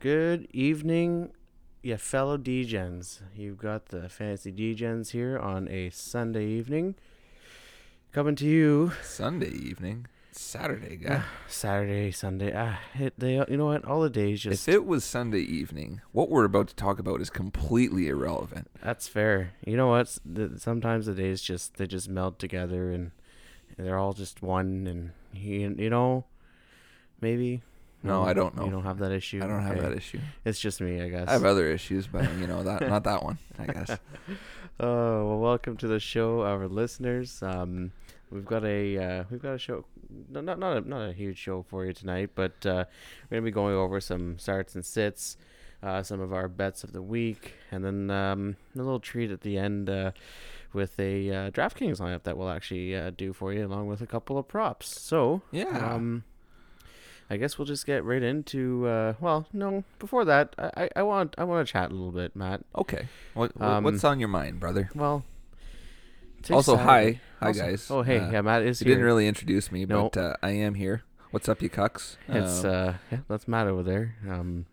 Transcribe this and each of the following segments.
Good evening, yeah, fellow DGens. You've got the Fantasy DGens here on a Sunday evening. Coming to you Sunday evening, Saturday, guy. Saturday, Sunday. Ah, it, they, you know what? All the days just. if it was Sunday evening, what we're about to talk about is completely irrelevant. That's fair. You know what? Sometimes the days just they just meld together and they're all just one. And you, you know, maybe. No, I don't know. You don't have that issue. I don't have Okay. that issue. It's just me, I guess. I have other issues, but you know that not that one. I guess. Oh well, welcome to the show, our listeners. Um, we've got a uh, we've got a show, no, not not a, not a huge show for you tonight, but uh, we're gonna be going over some starts and sits, uh, some of our bets of the week, and then um, a little treat at the end uh, with a uh, DraftKings lineup that we'll actually uh, do for you, along with a couple of props. So Yeah. um, I guess we'll just get right into. Uh, well, no, before that, I, I, want I want to chat a little bit, Matt. Okay. What, Um, what's on your mind, brother? Well. Also, Saturday. hi, hi Also- guys. Oh, hey, Uh, yeah, Matt is You here. didn't really introduce me, No. but uh, I am here. What's up, you cucks? It's Um, uh, yeah, that's Matt over there. Um,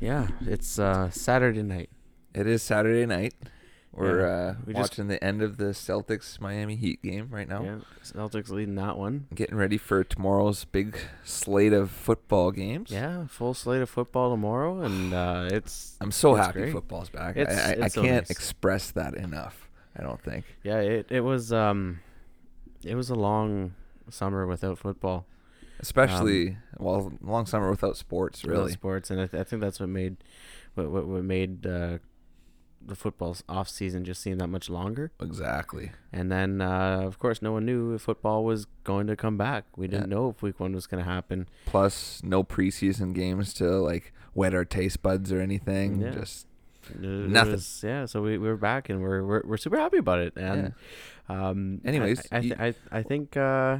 yeah, it's uh Saturday night. it is Saturday night. We're Yeah, uh, we just- watching the end of the Celtics Miami Heat game right now. Yeah, Celtics leading that one. Getting ready for tomorrow's big slate of football games. Yeah, full slate of football tomorrow, and uh, it's I'm so It's happy great. football's back. It's- I, I, I it's so can't nice. express that enough. I don't think. yeah, it it was um, it was a long summer without football, Especially well, long summer without sports. without Really, sports, and I, th- I think that's what made what what, what made uh, the football's off season just seemed that much longer. exactly. And then, uh, of course, no one knew if football was going to come back. We didn't Yeah. know if week one was going to happen. Plus, no preseason games to like wet our taste buds or anything. Yeah. Just It- Nothing. was- yeah, so we, we're back and we're, we're we're super happy about it. And um, Anyways, I I, you- th- I, I think uh,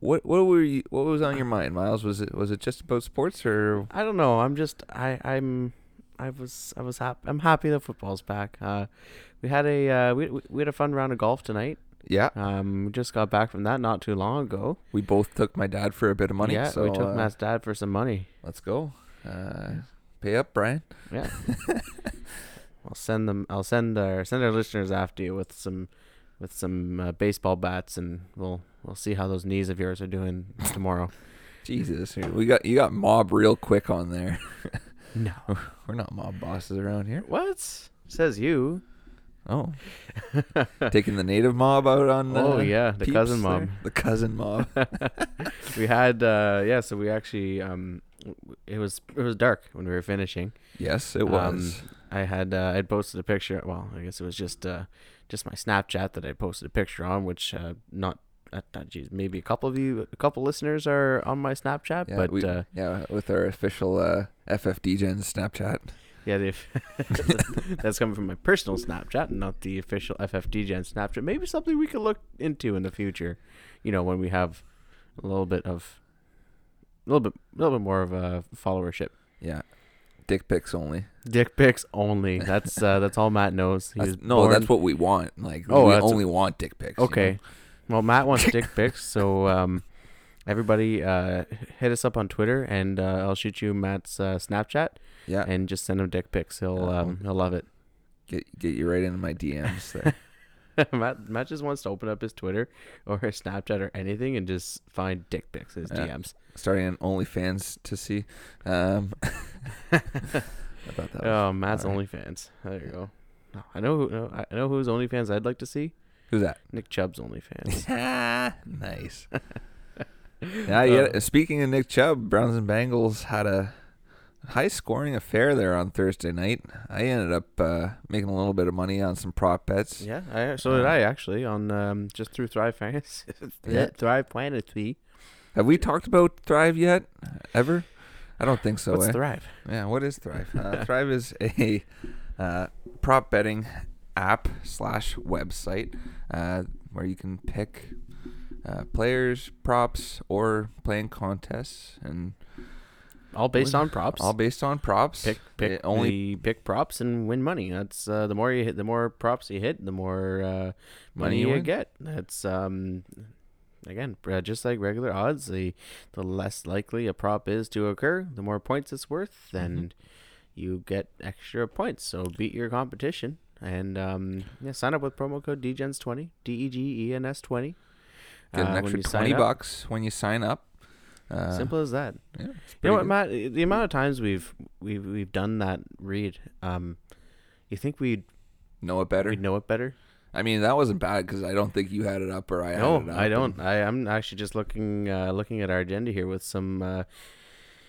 what what were you? What was on your mind, Miles? Was it was it just about sports or I don't know. I'm just I I'm I was I was happy. I'm happy that football's back. Uh, we had a uh, we we had a fun round of golf tonight. yeah? Um, we just got back from that not too long ago. We both took my dad for a bit of money. yeah, so we took uh, Matt's dad for some money. Let's go. Uh, pay up, Brian. Yeah. I'll send them. I'll send our send our listeners after you with some with some uh, baseball bats, and we'll we'll see how those knees of yours are doing tomorrow. Jesus, we got you got mob real quick on there. no. We're not mob bosses around here. What says you? Oh, taking the native mob out on. Oh uh, yeah, the cousin there? The cousin mob. we had uh yeah, so we actually um it was it was dark when we were finishing. yes, it Um, was. I had uh, I'd posted a picture. Well, I guess it was just uh just my Snapchat that I posted a picture on, which uh, not. Uh, geez, maybe a couple of you, a couple listeners are on my Snapchat, yeah, but we, uh, yeah, with our official uh, FFD Gen Snapchat. Yeah, they've that's coming from my personal Snapchat, not the official FFD Gen Snapchat. Maybe something we could look into in the future. You know, when we have a little bit of, a little bit, a little bit more of a followership. Yeah, dick pics only. Dick pics only. That's uh, that's all Matt knows. That's- no, born- that's what we want. Like, Oh, we only want dick pics. you Okay. know? Well, Matt wants dick pics, so um, everybody uh, hit us up on Twitter, and uh, I'll shoot you Matt's uh, Snapchat, Yeah, and just send him dick pics. He'll um, he'll love it. get get you right into my DMs there. Matt, Matt just wants to open up his Twitter or his Snapchat or anything and just find dick pics as Yeah. DMs. Starting on OnlyFans to see. Um, I thought that was Oh, Matt's alright. OnlyFans. There you go. No, I know who no, I know whose OnlyFans I'd like to see. Who's that? Nick Chubb's OnlyFans. nice. yeah, yeah. Uh, Speaking of Nick Chubb, Browns and Bengals had a high scoring affair there on Thursday night. I ended up uh, making a little bit of money on some prop bets. yeah, I, so did I actually on um, just through Thrive Fantasy. Yeah. Thrive Fantasy. Have we talked about Thrive yet? Ever? I don't think so. What's eh? Thrive? Yeah, what is Thrive? Uh, Thrive is a uh, prop betting app slash website uh, where you can pick uh, players, props, or playing contests, and All based on props. all based on props. pick pick It only pick props and win money. That's uh, the more you hit, the more props you hit, the more uh, money, Money you get. That's um, again, uh, just like regular odds, the the less likely a prop is to occur, the more points it's worth, Mm-hmm. and you get extra points. So beat your competition, and um, yeah, sign up with promo code DGENS20, D E G E N S 20. Get an uh, extra you sign twenty up. bucks when you sign up. Uh, Simple as that. Yeah, You know what, good. Matt? The amount of times we've we've we've done that read, um, you think we'd Know it better. we'd know it better? I mean, that wasn't bad because I don't think you had it up or I had No, it up. No, I don't. I I'm actually just looking uh, looking at our agenda here with some uh,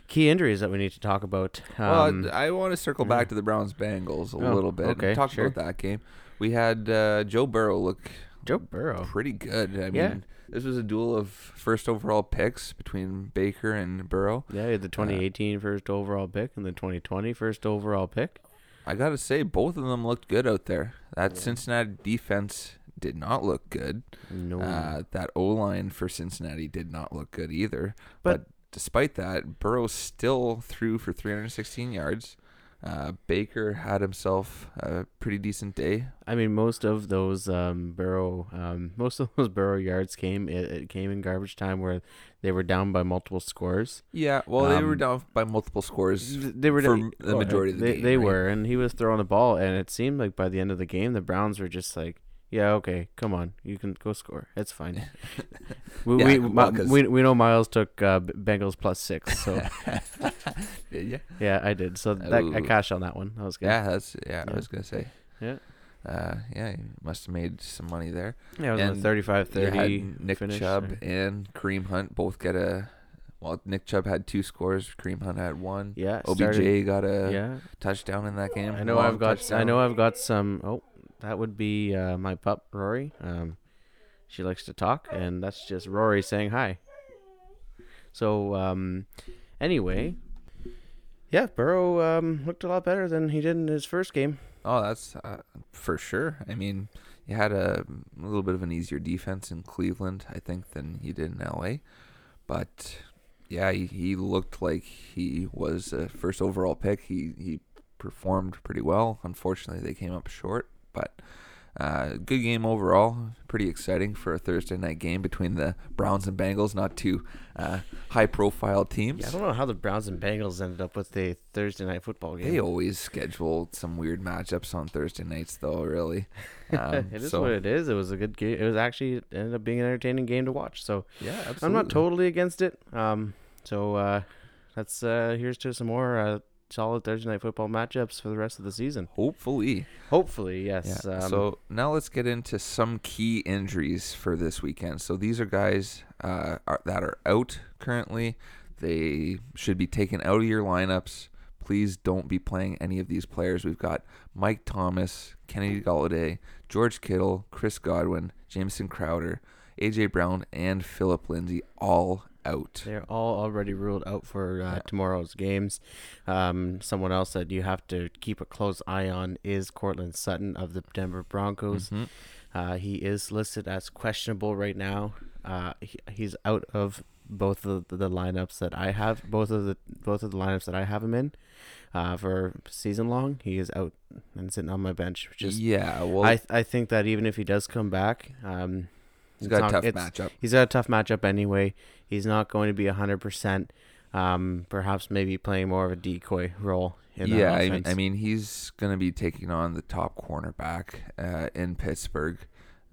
key injuries that we need to talk about. Um, well, I want to circle back to the Browns Bengals a Oh, little bit. and okay, talk sure. about that game. We had uh, Joe Burrow look Joe Burrow. pretty good. I mean, Yeah. this was a duel of first overall picks between Baker and Burrow. Yeah, he had the 2018 first overall pick and the 2020 first overall pick. I got to say, both of them looked good out there. That Yeah. Cincinnati defense did not look good. No, Uh, that O line for Cincinnati did not look good either. But- But, despite that, Burrow still threw for 316 yards. Uh, Baker had himself a pretty decent day. I mean most of those um, Burrow, um, most of those Burrow yards came it, it came in garbage time where they were down by multiple scores. Yeah, well, they were Um, down by multiple scores. They were for the majority of the they, game, They right? were, and he was throwing the ball, and it seemed like by the end of the game, the Browns were just like, "Yeah, okay, come on, you can go score. It's fine." we, Yeah, we, well, we we know Miles took uh, Bengals plus six, so Did ya? yeah, I did. So that, I cashed on that one. That was good. Yeah, that's yeah, Yeah. I was gonna say. Yeah. Uh, yeah, you must have made some money there. Yeah, it was a And 35 You 30 had Nick finish. Chubb or- and Kareem Hunt both get a. Well, Nick Chubb had two scores. Kareem Hunt had one. Yeah, OBJ started- got a yeah, touchdown in that game. I know long I've got I know I've got some. Oh, that would be uh, my pup Rory. Um, she likes to talk, and that's just Rory saying hi. So um, anyway, yeah, Burrow um looked a lot better than he did in his first game. Oh, that's uh, for sure. I mean, you had a, a little bit of an easier defense in Cleveland, I think, than he did in LA. But yeah, he, he looked like he was a first overall pick. He he performed pretty well. Unfortunately, they came up short, but uh, good game overall. Pretty exciting for a Thursday night game between the Browns and Bengals. Not two uh, high-profile teams. Yeah, I don't know how the Browns and Bengals ended up with a Thursday night football game. They always schedule some weird matchups on Thursday nights, though. Really, um, it is so- what it is. It was a good game. It was actually it ended up being an entertaining game to watch. So Yeah, absolutely. I'm not totally against it. Um, so uh, that's uh, here's to some more uh, solid Thursday night football matchups for the rest of the season. Hopefully, Hopefully, yes. yeah. Um, so now let's get into some key injuries for this weekend. So these are guys uh, are, that are out currently. They should be taken out of your lineups. Please don't be playing any of these players. We've got Mike Thomas, Kennedy Golladay, George Kittle, Chris Godwin, Jamison Crowder, AJ Brown, and Philip Lindsay all out. they're all already ruled out for uh, Yeah. tomorrow's games. Um, someone else that you have to keep a close eye on is Courtland Sutton of the Denver Broncos. Mhm. Uh, he is listed as questionable right now. Uh, he, he's out of both of the, the lineups that I have, both of the both of the lineups that I have him in, uh, for season long. He is out and sitting on my bench. Which is, yeah, well, I I think that even if he does come back, um, he's got a tough matchup. He's got a tough matchup anyway. He's not going to be hundred percent. Um, perhaps maybe playing more of a decoy role. In that yeah, I mean. I mean, he's going to be taking on the top cornerback uh, in Pittsburgh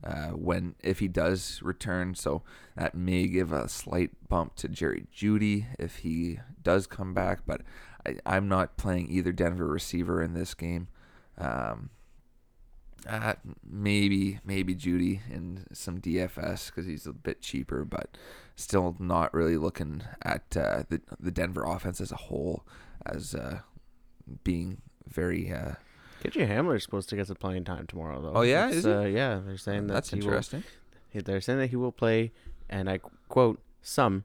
uh, when if he does return. So that may give a slight bump to Jerry Jeudy if he does come back. But I, I'm not playing either Denver receiver in this game. Um, uh, maybe maybe Jeudy and some DFS because he's a bit cheaper, but still not really looking at uh, the the Denver offense as a whole as uh, being very. Uh, KJ Hamler's supposed to get some playing time tomorrow, though. Oh, yeah? Is uh, yeah, they're saying that that's he will- interesting. they're saying that he will play, and I quote some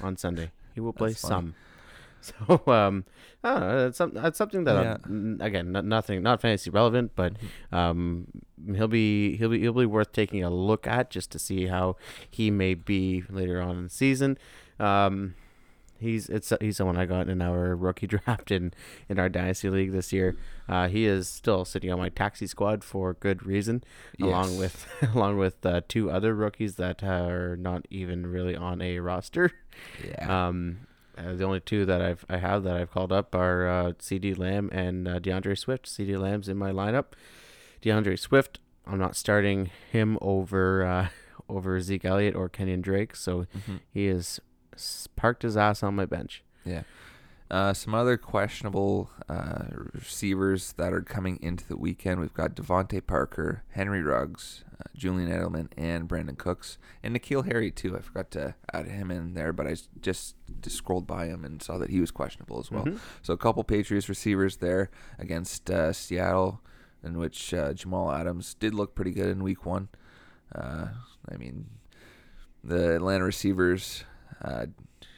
on Sunday. He will play some. So um, I don't know. That's, some, that's something that Yeah. I'm- again, not, nothing, not fantasy relevant, but um, he'll be he'll be he'll be worth taking a look at just to see how he may be later on in the season. Um, he's it's he's someone I got in our rookie draft in in our dynasty league this year. Uh, he is still sitting on my taxi squad for good reason, along with along with uh, two other rookies that are not even really on a roster. yeah. Um, uh, the only two that I've I have that I've called up are uh, CeeDee Lamb and uh, DeAndre Swift. CeeDee Lamb's in my lineup. DeAndre Swift, I'm not starting him over uh, over Zeke Elliott or Kenyan Drake, so Mhm. he is parked his ass on my bench. Uh, some other questionable uh, receivers that are coming into the weekend. We've got DeVante Parker, Henry Ruggs, uh, Julian Edelman, and Brandin Cooks, and N'Keal Harry too. I forgot to add him in there, but I just, just scrolled by him and saw that he was questionable as well. Mhm. So a couple Patriots receivers there against uh, Seattle, in which uh, Jamal Adams did look pretty good in Week One. Uh, I mean, the Atlanta receivers uh,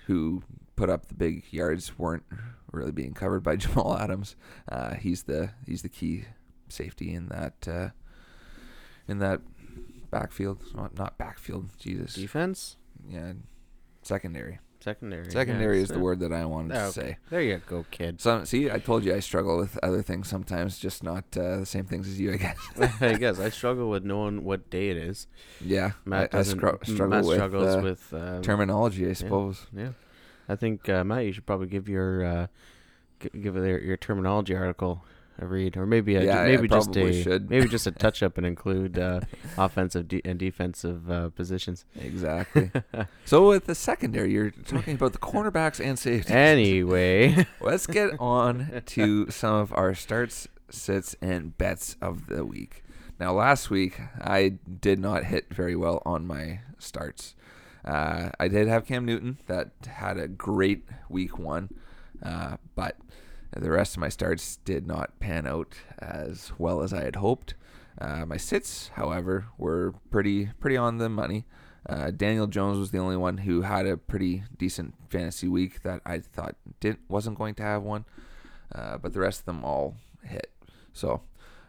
who put up the big yards weren't really being covered by Jamal Adams. Uh, he's the he's the key safety in that uh, in that backfield. Not not backfield. Jesus. Defense, Yeah. Secondary. secondary. Secondary yeah, is the word that I wanted Oh, to okay. say. There you go, kid. So see, I told you I struggle with other things sometimes, just not uh, the same things as you, I guess. I guess I struggle with knowing what day it is. yeah, Matt I, I scru- struggle Matt with struggles uh, with um, terminology, I suppose. Yeah, I think uh, Matt, you should probably give your uh, give your, your terminology article a read, or maybe a, Yeah, I maybe just a should. maybe just a touch up and include uh, offensive de- and defensive uh, positions. Exactly. so with the secondary, you're talking about the cornerbacks and safeties. anyway, Let's get on to some of our starts, sits, and bets of the week. Now, last week I did not hit very well on my starts. Uh, I did have Cam Newton that had a great week one, uh, but the rest of my starts did not pan out as well as I had hoped. Uh, my sits, however, were pretty pretty on the money. Uh, Daniel Jones was the only one who had a pretty decent fantasy week that I thought didn't wasn't going to have one, uh, but the rest of them all hit. So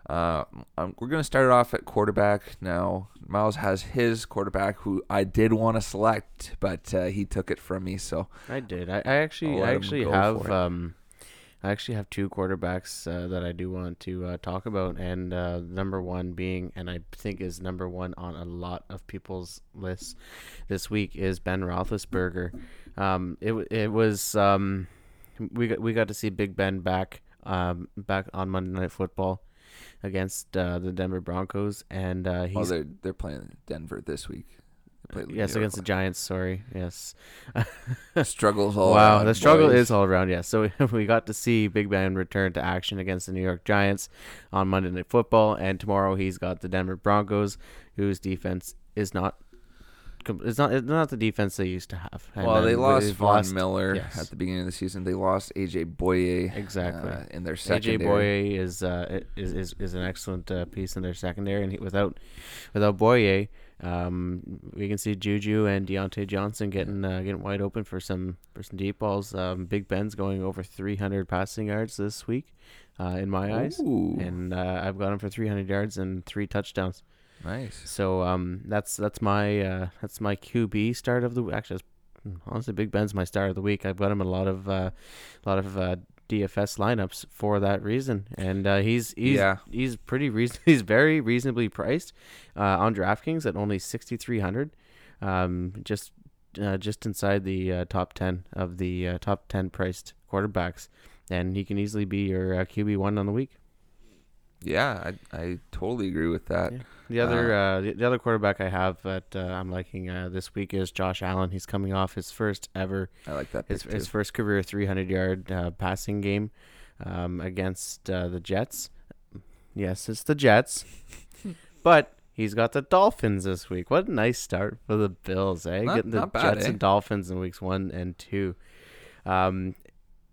uh, um, we're going to start it off at quarterback now. Miles has his quarterback who I did want to select, but uh, he took it from me. So I did. I, I actually I actually have um, I actually have two quarterbacks uh, that I do want to uh, talk about, and uh, number one being, and I think is number one on a lot of people's lists this week is Ben Roethlisberger. Um, it it was um, we got we got to see Big Ben back um back on Monday Night Football against uh, the Denver Broncos, and uh, he's well, they're they're playing Denver this week. Yes against the Giants. Sorry, yes. struggles all wow, around, the struggle boys. is all around. Yes, so we got to see Big Ben return to action against the New York Giants on Monday Night Football, and tomorrow he's got the Denver Broncos, whose defense is not. It's not. It's not the defense they used to have. And Well, they lost Von lost- Miller yes. at the beginning of the season. They lost AJ Bouye Exactly. uh, in their secondary. AJ. Bouye is, uh, is is is an excellent uh, piece in their secondary, and he, without without Bouye, um, we can see Juju and Diontae Johnson getting uh, getting wide open for some for some deep balls. Um, Big Ben's going over 300 passing yards this week, uh, in my eyes, Ooh, and uh, I've got him for 300 yards and three touchdowns. Nice. So um, that's that's my uh, that's my QB start of the actually. Honestly, Big Ben's my start of the week. I've got him in a lot of uh, a lot of uh, DFS lineups for that reason, and uh, he's he's Yeah. he's pretty reason he's very reasonably priced uh, on DraftKings at only sixty three hundred, um, just uh, just inside the uh, top ten of the uh, top ten priced quarterbacks, and he can easily be your uh, QB one on the week. Yeah, I I totally agree with that. Yeah. The other uh, the, the other quarterback I have that uh, I'm liking uh, this week is Josh Allen. He's coming off his first ever I like that his, his first career 300 yard uh, passing game um, against uh, the Jets. Yes, it's the Jets, but he's got the Dolphins this week. What a nice start for the Bills, eh? Not- Getting the bad, Jets eh? and Dolphins in weeks one and two. Um,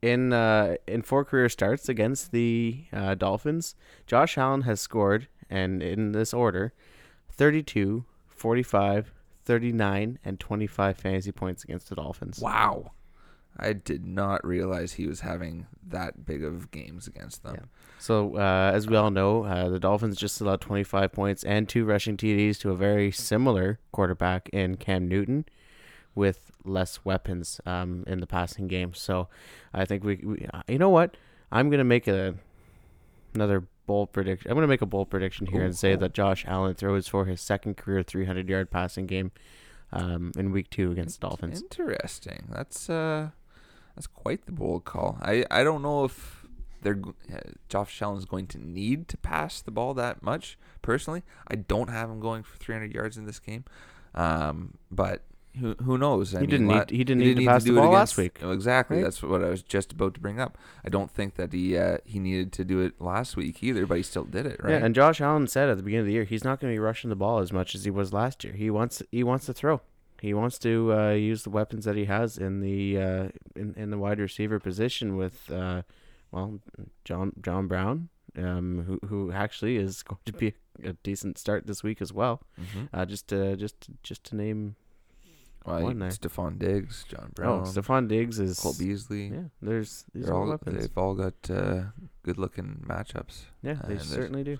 in uh, in four career starts against the uh, Dolphins, Josh Allen has scored, and in this order, 32, 45, 39, and 25 fantasy points against the Dolphins. Wow. I did not realize he was having that big of games against them. Yeah. So, uh, as we all know, uh, the Dolphins just allowed 25 points and two rushing TDs to a very similar quarterback in Cam Newton, with less weapons um, in the passing game. So I think we, we uh, you know what? I'm gonna make a another bold prediction. I'm gonna make a bold prediction here Ooh, and say that Josh Allen throws for his second career 300 yard passing game um, in Week Two against the Dolphins. Interesting. That's uh, that's quite the bold call. I I don't know if they're uh, Josh Allen's going to need to pass the ball that much. Personally, I don't have him going for 300 yards in this game. Um, but who who knows? I He mean, didn't need- he didn't need to pass the do it ball last week, exactly. right? That's what I was just about to bring up. I don't think that he uh, he needed to do it last week either, but he still did it, right? Yeah, and Josh Allen said at the beginning of the year he's not going to be rushing the ball as much as he was last year. He wants he wants to throw. He wants to uh, use the weapons that he has in the uh, in in the wide receiver position with uh, well John John Brown, um, who who actually is going to be a decent start this week as well. Mhm. Uh, just to, just just to name Well, one there. Stefon Diggs, John Brown. oh Brown, Stefon Diggs is Cole Beasley. yeah. There's these all, weapons. they've all got uh, good-looking matchups Yeah, they certainly do.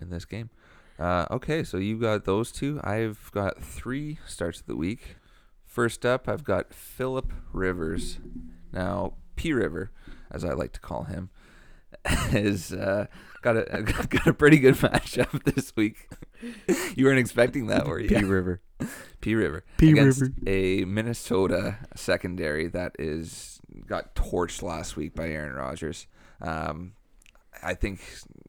in this game. Uh, okay, so you got those two. I've got three starts of the week. First up, I've got Philip Rivers. Now, P River, as I like to call him, is uh, got a got a pretty good matchup this week. you weren't expecting that, were you? P River. P River P against River. a Minnesota secondary that is got torched last week by Aaron Rodgers. Um, I think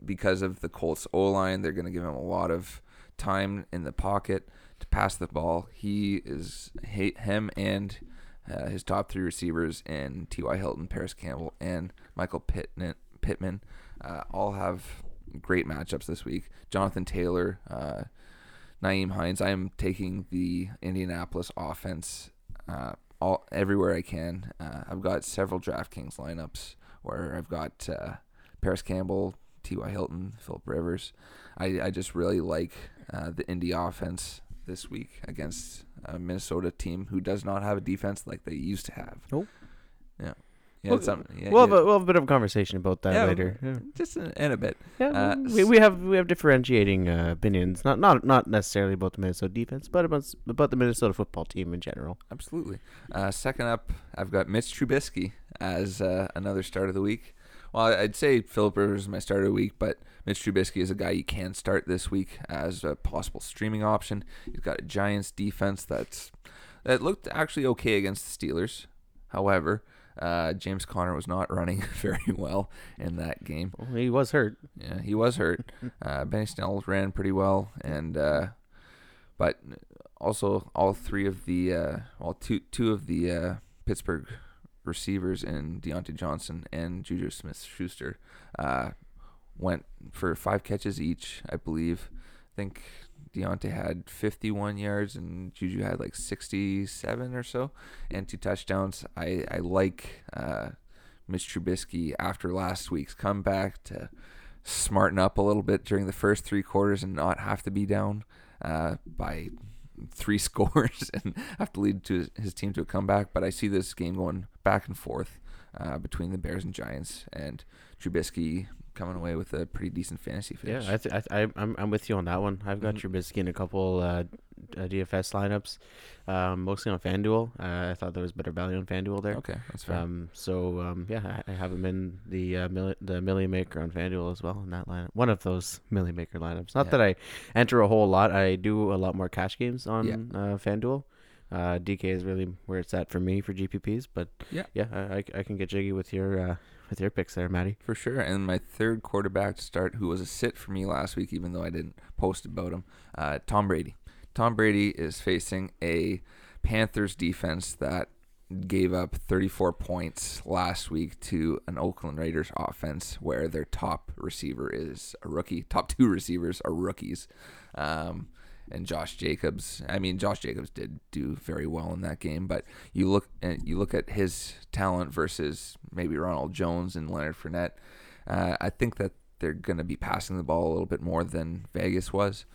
because of the Colts O line, they're going to give him a lot of time in the pocket to pass the ball. He is him and uh, his top three receivers in T.Y. Hilton, Parris Campbell, and Michael Pittman, Pittman uh, all have great matchups this week. Jonathan Taylor, uh, Nyheim Hines. I am taking the Indianapolis offense uh, all everywhere I can. Uh, I've got several DraftKings lineups where I've got uh, Parris Campbell, T.Y. Hilton, Philip Rivers. I, I just really like uh, the Indy offense this week against a Minnesota team who does not have a defense like they used to have. Nope. Yeah. Yeah, Well, some, yeah, We'll have, a, we'll have a bit of a conversation about that Yeah, later. Yeah. just in, in a bit. Yeah, Uh, we, we have we have differentiating uh, opinions, not not not necessarily about the Minnesota defense, but about about the Minnesota football team in general. Absolutely. Uh, second up, I've got Mitch Trubisky as uh, another start of the week. Well, I'd say Philip Rivers is my start of the week, but Mitch Trubisky is a guy you can start this week as a possible streaming option. He's got a Giants defense that's that looked actually okay against the Steelers. However, uh, James Conner was not running very well in that game. Well, he was hurt. Yeah, he was hurt. Uh, Benny Snell ran pretty well, and uh, but also all three of the uh, well two two of the uh, Pittsburgh receivers in Diontae Johnson and Juju Smith Schuster uh, went for five catches each, I believe. I think Diontae had 51 yards and Juju had like 67 or so, and two touchdowns. I I like uh, Mitch Trubisky after last week's comeback to smarten up a little bit during the first three quarters and not have to be down uh, by three scores and have to lead to his, team to a comeback. But I see this game going back and forth uh, between the Bears and Giants, and Trubisky coming away with a pretty decent fantasy Yeah, finish. I th- I, th- I I'm I'm with you on that one. I've got Mhm. Trubisky in a couple uh, uh, DFS lineups, um, mostly on FanDuel. Uh, I thought there was better value on FanDuel there. okay, that's fair. Um, so um, yeah, I, I have him in the uh, milli- the Millie Maker on FanDuel as well in that lineup. One of those Millie Maker lineups. Not Yeah. that I enter a whole lot. I do a lot more cash games on Yeah. uh, FanDuel. Uh, DK is really where it's at for me for GPPs, but Yeah. yeah, I, I, I can get jiggy with your uh, with your picks there, Matty. For sure. And my third quarterback to start, who was a sit for me last week, even though I didn't post about him, uh, Tom Brady. Tom Brady is facing a Panthers defense that gave up 34 points last week to an Oakland Raiders offense where their top receiver is a rookie. Top two receivers are rookies. Um, and Josh Jacobs. I mean, Josh Jacobs did do very well in that game, but you look at you look at his talent versus maybe Ronald Jones and Leonard Fournette. Uh, I think that they're going to be passing the ball a little bit more than Vegas was.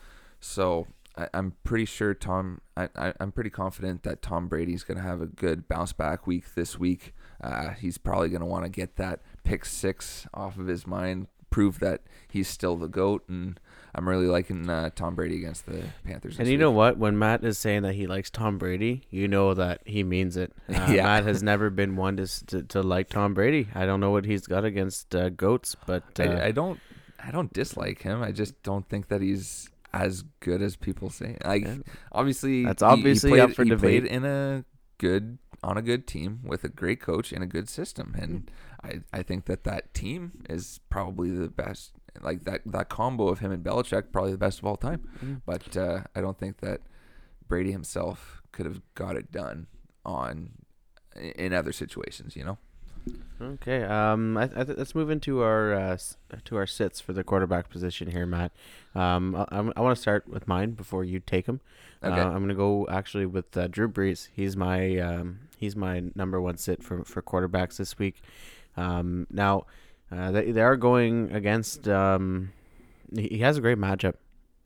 So I, I'm pretty sure Tom. I, I, I'm pretty confident that Tom Brady's going to have a good bounce back week this week. Uh, he's probably going to want to get that pick six off of his mind prove that he's still the goat. And I'm really liking uh, Tom Brady against the Panthers. And you know what? When Matt is saying that he likes Tom Brady, you know that he means it. Uh, Yeah. Matt has never been one to, to to like Tom Brady. I don't know what he's got against uh, goats, but uh, I, I don't I don't dislike him. I just don't think that he's as good as people say. Like Yeah. obviously That's he- he obviously played- up for he debate. In a good on a good team with a great coach and a good system, and I I think that that team is probably the best. Like that that combo of him and Belichick probably the best of all time. Mm. But uh, I don't think that Brady himself could have got it done on in other situations. You know. Okay. Um. I, I th- let's move into our uh, s- to our sits for the quarterback position here, Matt. Um. I, I want to start with mine before you take him. Okay. Uh, I'm gonna go actually with uh, Drew Brees. He's my um. He's my number one sit for for quarterbacks this week. Um. Now, uh, they they are going against um. He, has a great matchup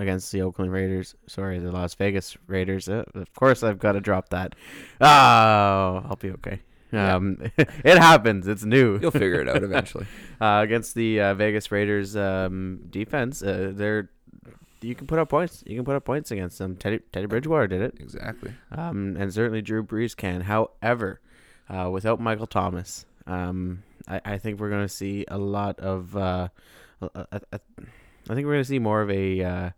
against the Oakland Raiders. Sorry, the Las Vegas Raiders. Uh, of course, I've got to drop that. Oh, I'll be okay. Yeah. Um, it happens. It's new. You'll figure it out eventually. uh, against the uh, Vegas Raiders um, defense. Uh, they're you can put up points. You can put up points against them. Teddy Teddy Bridgewater did it, Exactly. um, and certainly Drew Brees can. However, uh, without Michael Thomas, um, I, I think we're going to see a lot of. Uh, I, I, I think we're going to see more of a uh,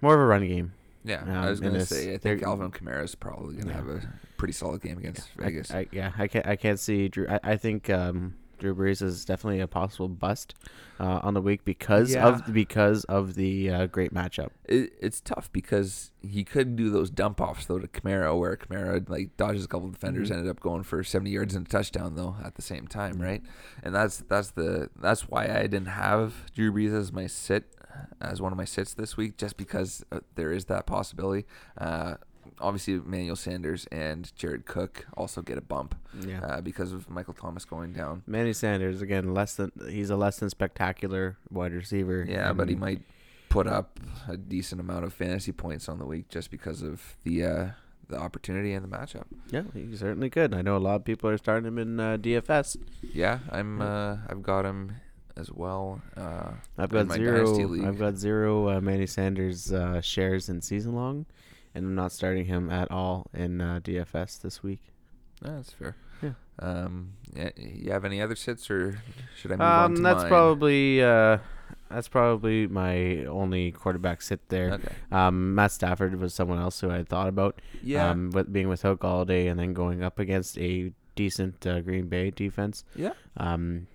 more of a run game. Yeah, Um, I was gonna say I think Alvin Kamara is probably gonna Yeah. have a pretty solid game against I- Vegas. I, yeah, I can't. I can't see Drew. I, I think um, Drew Brees is definitely a possible bust uh, on the week because Yeah. of because of the uh, great matchup. it, it's tough because he could do those dump offs though to Kamara, where Kamara like dodges a couple of defenders, Mhm. ended up going for seventy yards and a touchdown though at the same time, right? And that's that's the that's why I didn't have Drew Brees as my sit as one of my sits this week, just because uh, there is that possibility. Uh, obviously, Emmanuel Sanders and Jared Cook also get a bump Yeah. uh, because of Michael Thomas going down. Manny Sanders again, less than he's a less than spectacular wide receiver. Yeah, but he might put up a decent amount of fantasy points on the week just because of the uh, the opportunity and the matchup. Yeah, he certainly could. I know a lot of people are starting him in uh, DFS. Yeah, I'm uh, I've got him as well. Uh, I've got zero. Dynasty league. I've got zero uh, Manny Sanders uh, shares in season long, and I'm not starting him at all in uh, DFS this week. yeah, that's fair. Yeah. Um, yeah, you have any other sits or should I move on Um, to that's mine? probably uh, that's probably my only quarterback sit there. okay. Um, Matt Stafford was someone else who I thought about. Yeah, Um, with being without Golladay and then going up against a decent uh, Green Bay defense. yeah, Um,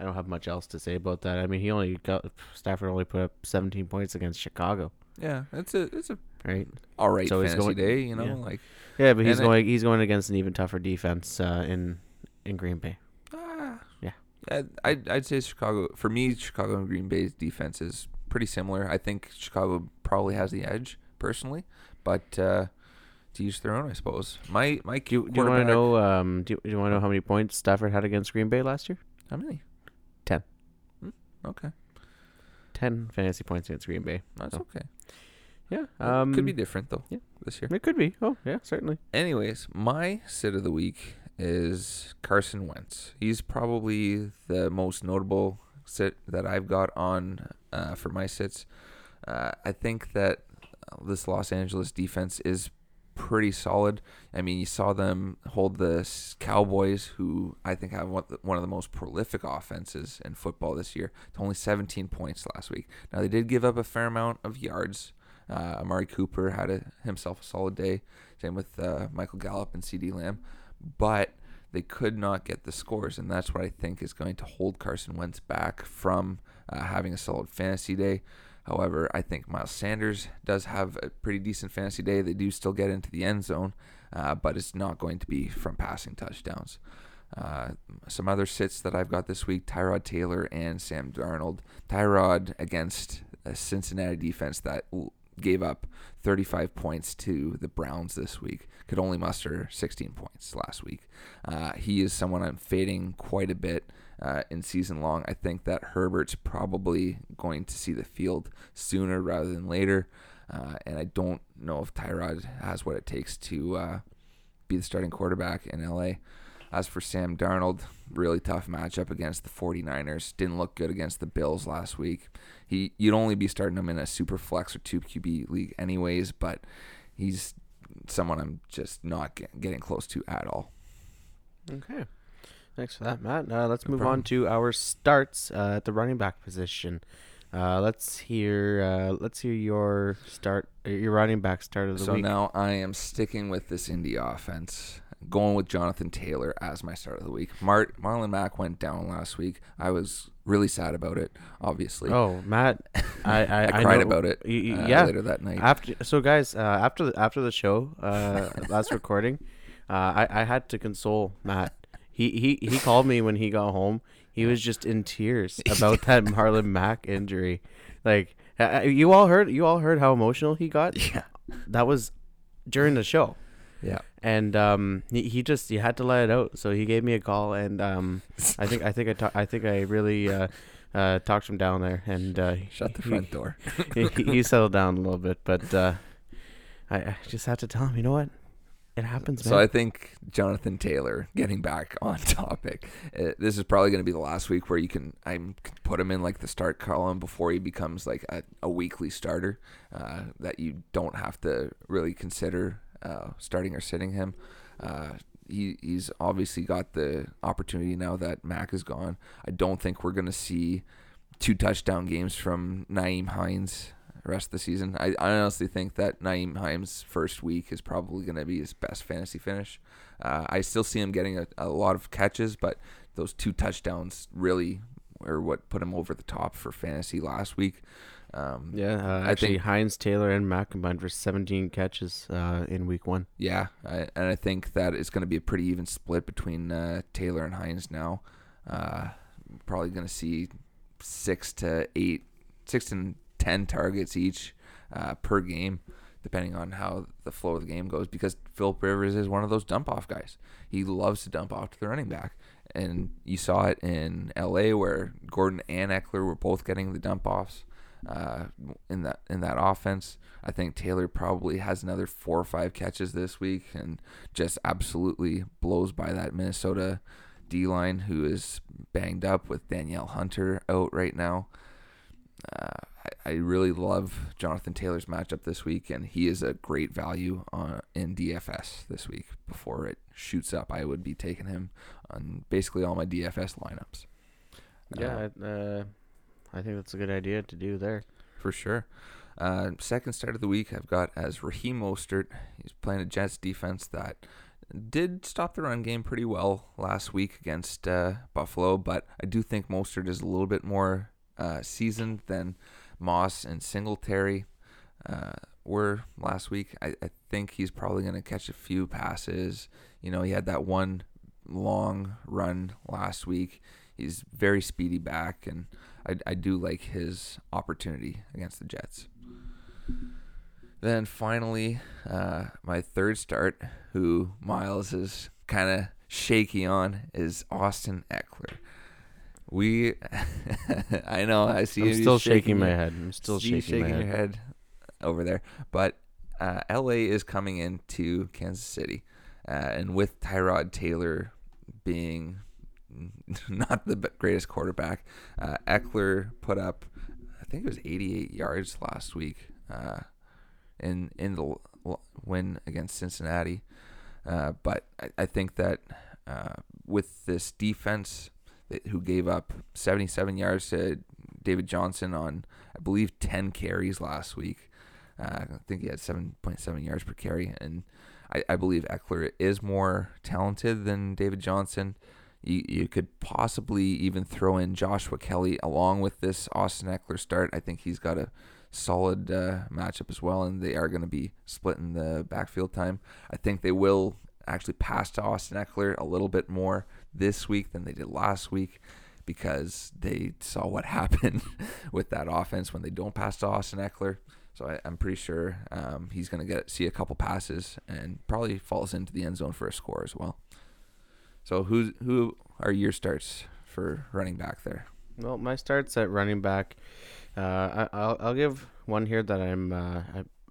I don't have much else to say about that. I mean, he only got Stafford only put up 17 points against Chicago, yeah. It's a it's a right? all right So he's going- day. You know, yeah. like Yeah, but he's And it- going he's going against an even tougher defense uh, in in Green Bay. ah, Yeah. I'd I'd say Chicago for me. Chicago and Green Bay's defense is pretty similar. I think Chicago probably has the edge personally, but uh, to each their own, I suppose. My my Do you, do you want to know? Um, do you, do you want to know how many points Stafford had against Green Bay last year? how many? Ten. Hmm, okay, Ten fantasy points against Green Bay. that's So, okay. Yeah. It Um, could be different though. yeah. this year. It could be. Oh, yeah, certainly. Anyways, my sit of the week is Carson Wentz. He's probably the most notable sit that I've got on uh, for my sits. Uh, I think that this Los Angeles defense is pretty solid. I mean, you saw them hold the Cowboys, who I think have one of the most prolific offenses in football this year, to only 17 points last week. Now, they did give up a fair amount of yards. Uh, Amari Cooper had a, himself a solid day. Same with uh, Michael Gallup and CeeDee Lamb. But they could not get the scores, and that's what I think is going to hold Carson Wentz back from uh, having a solid fantasy day. However, I think Miles Sanders does have a pretty decent fantasy day. They do still get into the end zone, uh, but it's not going to be from passing touchdowns. Uh, some other sits that I've got this week Tyrod Taylor and Sam Darnold. Tyrod against a Cincinnati defense that gave up 35 points to the Browns this week, could only muster 16 points last week. Uh, he is someone I'm fading quite a bit uh, in season long. I think that Herbert's probably going to see the field sooner rather than later. Uh, and I don't know if Tyrod has what it takes to uh, be the starting quarterback in LA. As for Sam Darnold, really tough matchup against the 49ers. Didn't look good against the Bills last week. He you'd only be starting him in a super flex or two QB league anyways, but he's someone I'm just not get, getting close to at all. Okay. Thanks for that, Matt. Uh, let's No move problem. on to our starts uh, at the running back position. Uh, let's hear. Uh, let's hear your start. Your running back start of the So week. So now I am sticking with this Indy offense, going with Jonathan Taylor as my start of the week. Mar- Marlon Mack went down last week. I was really sad about it, obviously. oh, Matt, I I, I cried know- about it y- uh, yeah. later that night. After so, guys, uh, after the, after the show, uh, last recording, uh, I I had to console Matt. He he he called me when he got home. He was just in tears about that Marlon Mack injury. Like you all heard, you all heard how emotional he got. yeah. That was during the show. Yeah. and um, he, he just he had to let it out. So he gave me a call, and um, I think I think I ta- I think I really uh, uh, talked him down there, and uh, Shut the he- front door. he, he he settled down a little bit, but uh, I, I just had to tell him, you know what, it happens, man. So I think Jonathan Taylor, getting back on topic, uh, this is probably going to be the last week where you can I put him in like the start column before he becomes like a, a weekly starter uh, that you don't have to really consider uh, starting or sitting him. Uh, he, he's obviously got the opportunity now that Mack is gone. I don't think we're going to see two touchdown games from Nyheim Hines rest of the season. I, I honestly think that Nyheim Hines' first week is probably going to be his best fantasy finish. Uh, I still see him getting a, a lot of catches, but those two touchdowns really are what put him over the top for fantasy last week. Um, yeah, uh, I actually, think- Hines, Taylor, and Mack combined for 17 catches uh, in week one. Yeah, I, and I think that it's going to be a pretty even split between uh, Taylor and Hines now. Uh, probably going to see six to eight, six to ten targets each uh, per game, depending on how the flow of the game goes. Because Philip Rivers is one of those dump off guys. He loves to dump off to the running back, and you saw it in L.A. where Gordon and Ekeler were both getting the dump offs uh, in that in that offense. I think Taylor probably has another four or five catches this week and just absolutely blows by that Minnesota D line who is banged up with Danielle Hunter out right now. Uh, I, I really love Jonathan Taylor's matchup this week, and he is a great value on, in DFS this week. Before it shoots up, I would be taking him on basically all my DFS lineups. Yeah, uh, I think that's a good idea to do there. for sure. Uh, second start of the week, I've got as Raheem Mostert. He's playing a Jets defense that did stop the run game pretty well last week against uh, Buffalo, but I do think Mostert is a little bit more uh, seasoned than Moss and Singletary uh, were last week. I, I think he's probably going to catch a few passes. You know, he had that one long run last week. He's very speedy back, and I, I do like his opportunity against the Jets. Then finally, uh, my third start, who Miles is kind of shaky on, is Austin Ekeler. We, I know, I see I'm you still shaking my head. I'm still you shaking, my your head. head over there. But uh, LA is coming into Kansas City, uh, and with Tyrod Taylor being not the greatest quarterback, uh, Ekeler put up, I think it was 88 yards last week uh, in in the win against Cincinnati. Uh, but I, I think that uh, with this defense, who gave up 77 yards to David Johnson on, I believe, 10 carries last week. Uh, I think he had 7.7 yards per carry, and I, I believe Ekeler is more talented than David Johnson. You, you could possibly even throw in Joshua Kelley along with this Austin Ekeler start. I think he's got a solid uh, matchup as well, and they are going to be splitting the backfield time. I think they will actually pass to Austin Ekeler a little bit more this week than they did last week because they saw what happened with that offense when they don't pass to Austin Ekeler. So I, I'm pretty sure um, he's going to get see a couple passes and probably falls into the end zone for a score as well. So who who are your starts for running back there? Well, my starts at running back. Uh, I, I'll I'll give one here that I'm uh,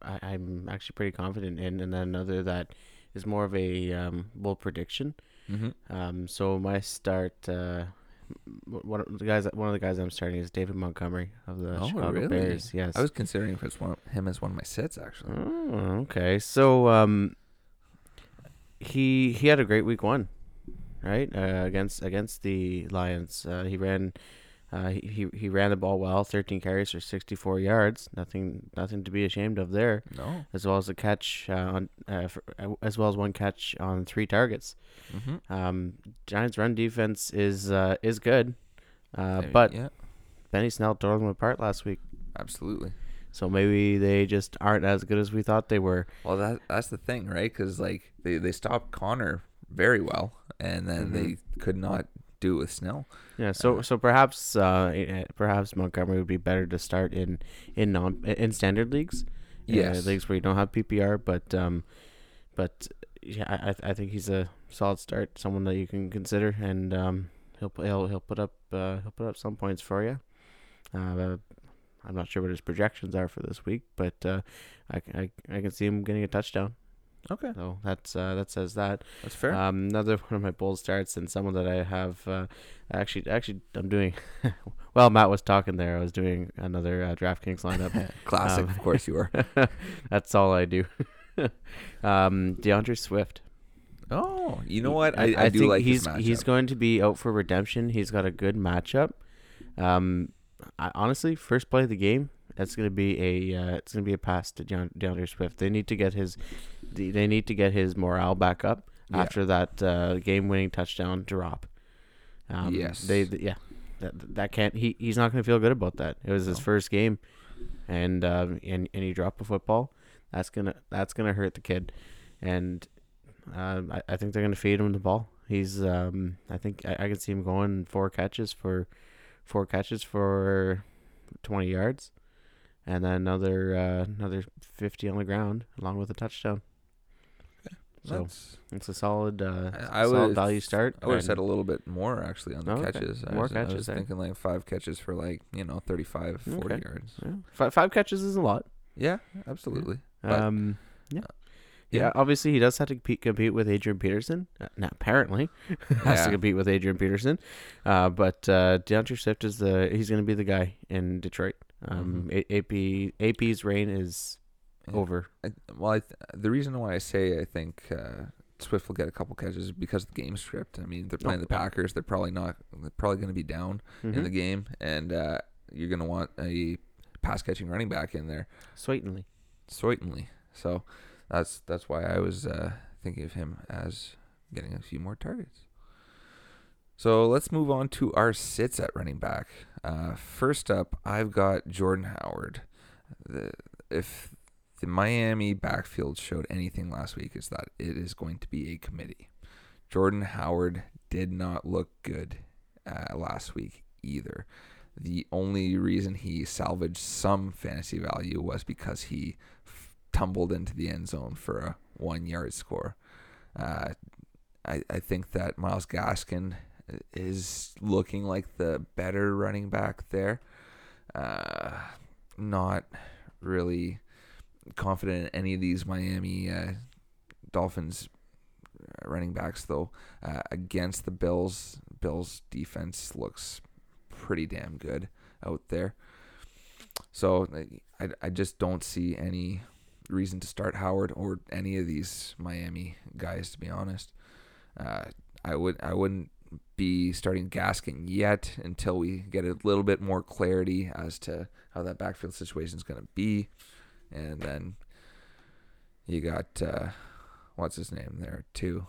I, I'm actually pretty confident in, and then another that is more of a um, bold prediction. Mm-hmm. Um, so my start, uh, one of the guys, one of the guys I'm starting is David Montgomery of the Oh, Chicago really? Bears. Yes. I was considering if it's one him as one of my sits actually. Oh, okay. So um, he he had a great week one, right? Uh, against against the Lions, uh, he ran. Uh, he, he ran the ball well, 13 carries for 64 yards. Nothing nothing to be ashamed of there. No. As well as a catch uh, on, uh, for, uh, as well as one catch on three targets. Mm-hmm. Um, Giants' run defense is uh, is good, uh, but yeah, Benny Snell tore them apart last week. absolutely. So maybe they just aren't as good as we thought they were. Well, that that's the thing, right? Because like they they stopped Conner very well, and then Mhm. they could not do it with Snell. Yeah, so Uh, so perhaps uh, perhaps Montgomery would be better to start in in non in standard leagues. uh, Yes. leagues where you don't have PPR, but um, but yeah, I I- I think he's a solid start, someone that you can consider, and um, he'll he'll he'll put up uh, he'll put up some points for you. Uh, I'm not sure what his projections are for this week, but uh, I, I I can see him getting a touchdown. Okay, So that's uh, that says that. that's fair. Um, another one of my bold starts and someone that I have uh, actually actually I'm doing. well, Matt was talking there. I was doing another uh, DraftKings lineup. Classic, um, of course you are. That's all I do. um, D'Andre Swift. Oh, you know what? I, I, do think like he's he's going to be out for redemption. He's got a good matchup. Um, I, honestly, first play of the game, that's going to be a uh, it's going to be a pass to D'Andre Swift. They need to get his they need to get his morale back up Yeah. after that uh, game-winning touchdown drop. Um, Yes. they yeah, that that can't he he's not going to feel good about that. It was his No. first game, and um, and and he dropped a football. That's gonna that's gonna hurt the kid, and um, I, I think they're gonna feed him the ball. He's um I think I, I can see him going four catches for four catches for twenty yards, and then another uh, another fifty on the ground along with a touchdown. So That's- it's a solid uh I- I solid would've- value start. I would have said a little bit more actually on the Oh, okay. catches. I More was, I was eh? thinking like five catches for like you know 35, 40 Okay. yards. yeah, five, five catches is a lot. Yeah, absolutely. But- Um, yeah. uh, yeah. yeah. obviously he does have to compete, compete with Adrian Peterson. Uh, now, apparently, has Yeah. to compete with Adrian Peterson. Uh, but uh, D'Andre Swift is the he's going to be the guy in Detroit. Um, A- AP AP's reign is Mm-hmm. Yeah. over. I, well, I th- the reason why I say I think uh, Swift will get a couple catches is because of the game script. I mean, they're playing the. Packers. They're probably not. They're probably going to be down in the game, and uh, you're going to want a pass catching running back in there, Certainly. certainly. So that's that's why I was uh, thinking of him as getting a few more targets. So let's move on to our sits at running back. Uh, first up, I've got Jordan Howard. The, if the Miami backfield showed anything last week, is that it is going to be a committee. Jordan Howard did not look good uh, last week either. The only reason he salvaged some fantasy value was because he f- tumbled into the end zone for a one yard score. Uh, I, I think that Myles Gaskin is looking like the better running back there. Uh, not really confident in any of these Miami uh, Dolphins uh, running backs, though. Uh, against the Bills, Bills defense looks pretty damn good out there. So I, I just don't see any reason to start Howard or any of these Miami guys, to be honest. Uh, I would I wouldn't be starting Gaskin yet until we get a little bit more clarity as to how that backfield situation is going to be, and then you got uh, what's his name there too,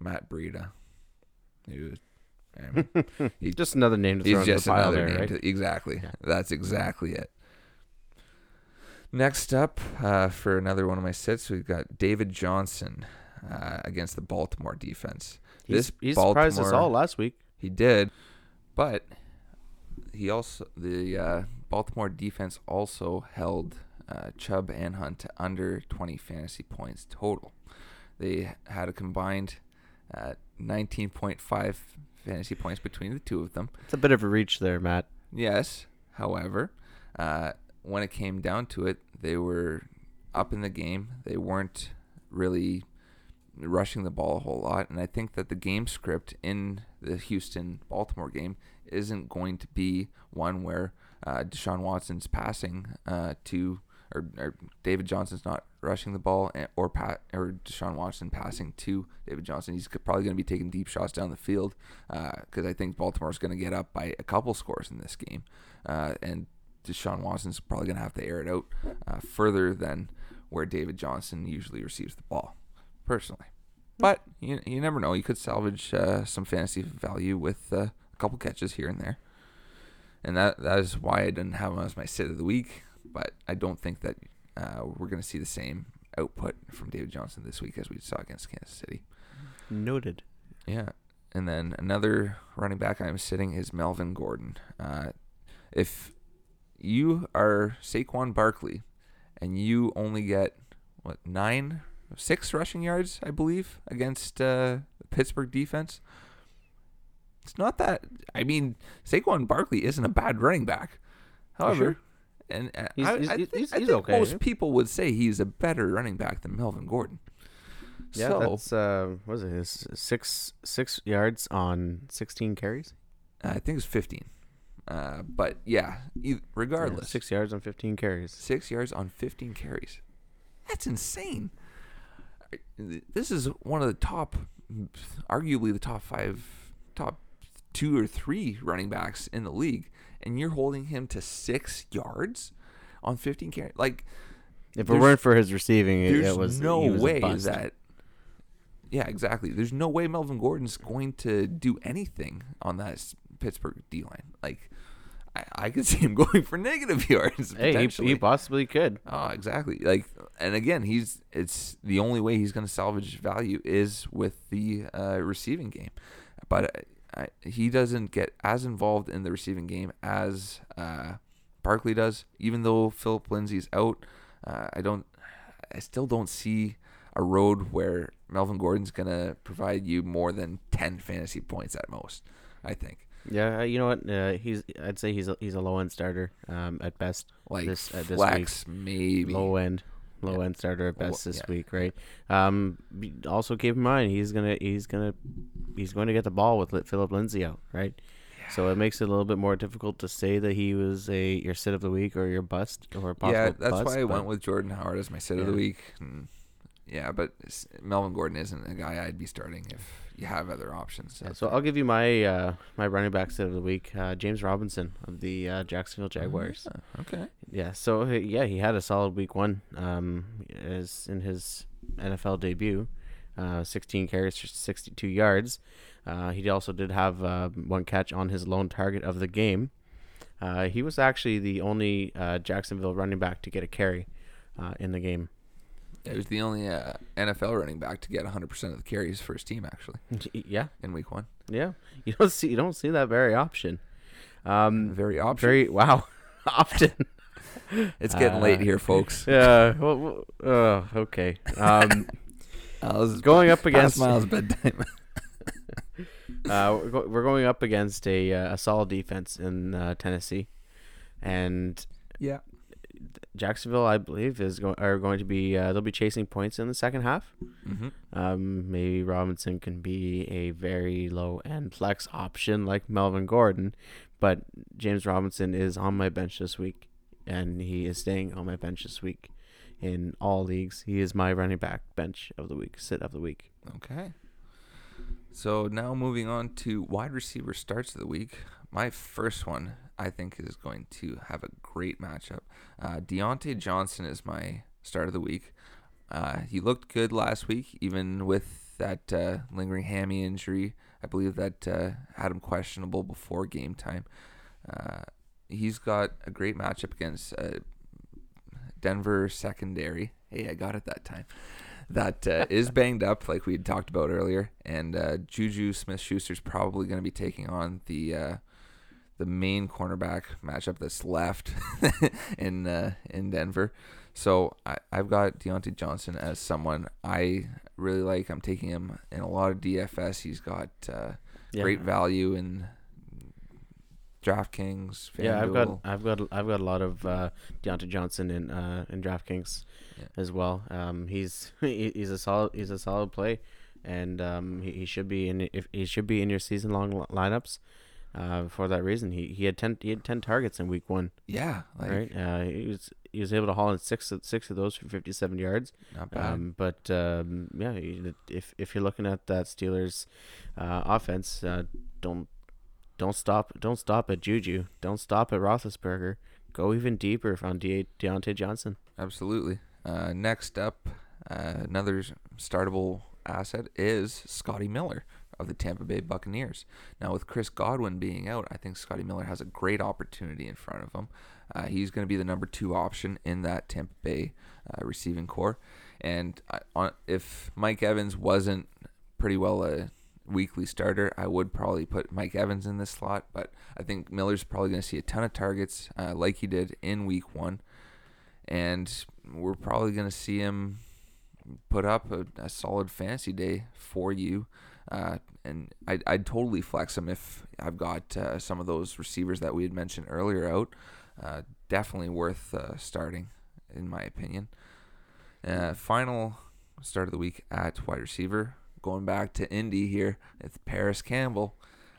Matt Breida. Who, um, he- Just another name to throw He's in the just pile another there, name. right? to- exactly. Yeah. That's exactly it. Next up, uh, for another one of my sits, we've got David Johnson uh, against the Baltimore defense. He's, This he surprised us all last week. He did, but he also the uh, Baltimore defense also held uh, Chubb and Hunt under 20 fantasy points total. They had a combined uh, 19.5 fantasy points between the two of them. It's a bit of a reach there, Matt. Yes, however, uh, when it came down to it, they were up in the game. They weren't really rushing the ball a whole lot, and I think that the game script in the Houston Baltimore game isn't going to be one where uh, Deshaun Watson's passing uh, to or, or David Johnson's not rushing the ball, and, or Pat or Deshaun Watson passing to David Johnson. He's probably going to be taking deep shots down the field because uh, I think Baltimore's going to get up by a couple scores in this game, uh, and Deshaun Watson's probably going to have to air it out uh, further than where David Johnson usually receives the ball, personally. But you, you never know. You could salvage uh, some fantasy value with uh, a couple catches here and there. And that that is why I didn't have him as my sit of the week. But I don't think that uh, we're going to see the same output from David Johnson this week as we saw against Kansas City. Noted. Yeah. And then another running back I'm sitting is Melvin Gordon. Uh, if you are Saquon Barkley and you only get what nine, six rushing yards, I believe, against uh, Pittsburgh defense. It's not that. I mean, Saquon Barkley isn't a bad running back. However, sure. And uh, he's, I, he's, I, he's, I think okay. most people would say he's a better running back than Melvin Gordon. Yeah, so, that's uh, what was it? His six six yards on sixteen carries. I think it's fifteen. Uh, but yeah, regardless, yeah, six yards on fifteen carries. Six yards on fifteen carries. That's insane. This is one of the top, arguably the top five, top two or three running backs in the league, and you're holding him to six yards on fifteen carries. Like, if it weren't for his receiving, it, there's it was no was way that. Yeah, exactly. There's no way Melvin Gordon's going to do anything on that Pittsburgh D line. Like, I, I could see him going for negative yards. Hey, he, he possibly could. Oh, exactly. Like, and again, he's it's the only way he's going to salvage value is with the uh, receiving game, but I, he doesn't get as involved in the receiving game as uh, Barkley does. Even though Phillip Lindsay's out, uh, I don't, I still don't see a road where Melvin Gordon's going to provide you more than ten fantasy points at most. I think. Yeah, uh, you know what? Uh, he's I'd say he's a, he's a low end starter um, at best. Like this, uh, this flex, week. maybe low end, low yeah. end starter at best well, this yeah. week, right? Um, also keep in mind he's gonna he's gonna he's going to get the ball with Phillip Lindsay out, right? Yeah. So it makes it a little bit more difficult to say that he was a your sit of the week or your bust or possible. Yeah, that's bust, why I went with Jordan Howard as my sit of the week. And yeah, but Melvin Gordon isn't a guy I'd be starting if you have other options. Yeah, so I'll give you my uh, my running back set of the week, uh, James Robinson of the uh, Jacksonville Jaguars. yeah, okay. Yeah, so yeah, he had a solid week one. Um, as in his NFL debut, uh, 16 carries for 62 yards. Uh, he also did have uh, one catch on his lone target of the game. Uh, he was actually the only uh, Jacksonville running back to get a carry uh, in the game. He was the only uh, NFL running back to get 100% of the carries for his team, actually. Yeah, in week one. Yeah, you don't see you don't see that very often. Um, very often. Very wow, often. it's getting uh, late here, folks. Yeah. Well, uh, okay. Um, I was going up against Miles bedtime. uh, we're, go- we're, going up against a uh, a solid defense in uh, Tennessee, and yeah, Jacksonville, I believe, is going are going to be uh, they'll be chasing points in the second half. Mm-hmm. Um, maybe Robinson can be a very low end flex option like Melvin Gordon, but James Robinson is on my bench this week, and he is staying on my bench this week in all leagues. He is my running back bench of the week, sit of the week. Okay. So now moving on to wide receiver starts of the week. My first one I think is going to have a great matchup. Uh, Diontae Johnson is my start of the week. Uh, he looked good last week, even with that uh, lingering hammy injury. I believe that uh, had him questionable before game time. Uh, he's got a great matchup against uh, Denver secondary. Hey, I got it that time. That uh, is banged up, like we had talked about earlier, and Juju Smith Schuster's probably going to be taking on the the main cornerback matchup that's left in uh, in Denver. So I, I've got Diontae Johnson as someone I really like. I'm taking him in a lot of DFS. He's got uh, yeah. great value in DraftKings, FanDuel. Yeah, I've got I've got I've got a lot of uh, Diontae Johnson in uh, in DraftKings Yeah. as well. Um, he's he's a solid he's a solid play, and um, he, he should be in if he should be in your season long lineups. Uh, for that reason, he, he had ten he had ten targets in week one, yeah, like right? Uh, he was he was able to haul in six of- six of those for fifty seven yards. not bad. Um, but um, yeah, if if you're looking at that Steelers uh, offense, uh, don't don't stop don't stop at Juju. Don't stop at Roethlisberger. Go even deeper on De- Diontae Johnson. Absolutely. Uh, next up, uh, another startable asset is Scotty Miller of the Tampa Bay Buccaneers. Now, with Chris Godwin being out, I think Scotty Miller has a great opportunity in front of him. Uh, he's going to be the number two option in that Tampa Bay uh, receiving corps. And I, on, if Mike Evans wasn't pretty well a weekly starter, I would probably put Mike Evans in this slot. But I think Miller's probably going to see a ton of targets uh, like he did in week one and we're probably going to see him put up a, a solid fantasy day for you. Uh, and I'd, I'd totally flex him if I've got uh, some of those receivers that we had mentioned earlier out. Uh, definitely worth uh, starting, in my opinion. Uh, final start of the week at wide receiver. Going back to Indy here, it's Parris Campbell.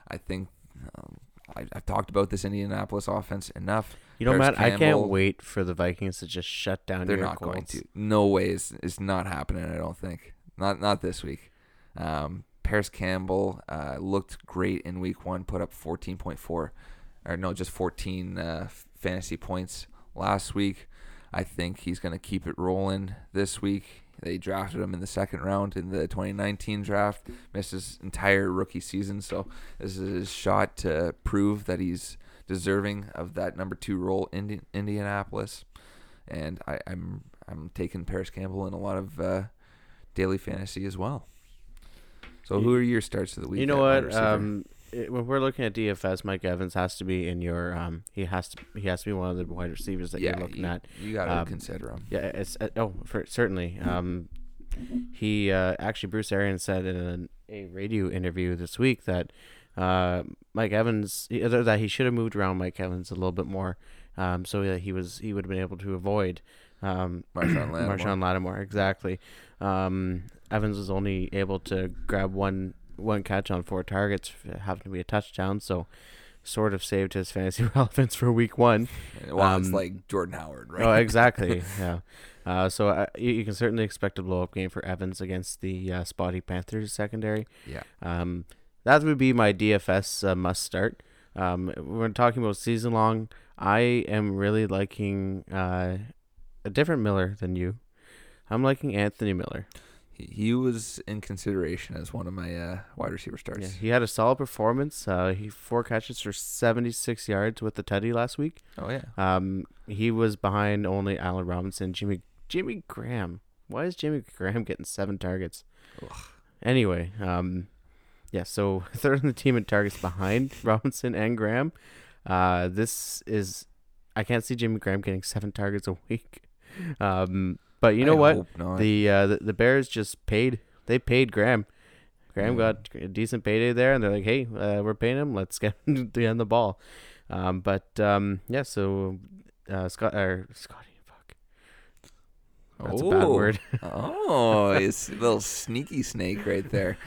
I think um, I, I've talked about this Indianapolis offense enough. You know, Paris Matt, I can't wait for the Vikings to just shut down. They're not going to. No way is it's not happening. I don't think. Not not this week. Um, Parris Campbell uh, looked great in week one. Put up fourteen point four, or no, just fourteen uh, fantasy points last week. I think he's going to keep it rolling this week. They drafted him in the second round in the 2019 draft. Missed his entire rookie season, so this is his shot to prove that he's deserving of that number two role in Indianapolis and I, I'm I'm taking Parris Campbell in a lot of uh, daily fantasy as well. So who are your starts of the week? You know what? Um, it, when we're looking at DFS, Mike Evans has to be in your. Um, he has to. He has to be one of the wide receivers that yeah, you're looking you, at. you gotta Um, consider him. Yeah, it's uh, oh, for certainly. Um, he uh, actually Bruce Arians said in an, a radio interview this week that uh, Mike Evans uh, that he should have moved around Mike Evans a little bit more, um, so that he was he would have been able to avoid um, Marshon Lattimore. Marshon Lattimore exactly. Um, Evans was only able to grab one one catch on four targets, f- happened to be a touchdown, so sort of saved his fantasy relevance for week one. Well, it's um, like Jordan Howard, right? Oh, exactly. yeah. Uh, so uh, you, you can certainly expect a blow up game for Evans against the uh, Spotty Panthers secondary. Yeah. Um, that would be my DFS uh, must start. Um, we're talking about season long. I am really liking uh, a different Miller than you. I'm liking Anthony Miller. He, he was in consideration as one of my uh, wide receiver starts. Yeah, he had a solid performance. Uh, he four catches for 76 yards with the Teddy last week. Oh yeah. Um, he was behind only Allen Robinson, Jimmy Jimmy Graham. Why is Jimmy Graham getting seven targets? Ugh. Anyway, um, yeah. So third in the team in targets behind Robinson and Graham. Uh, this is I can't see Jimmy Graham getting seven targets a week. Um, but you know I what? The uh the, the Bears just paid. They paid Graham. Graham got a decent payday there, and they're like, "Hey, uh, we're paying him. Let's get him to end the ball." Um, but um, yeah. So uh, Scott or Scotty, fuck, that's a bad Oh. word. oh, it's a little sneaky snake right there.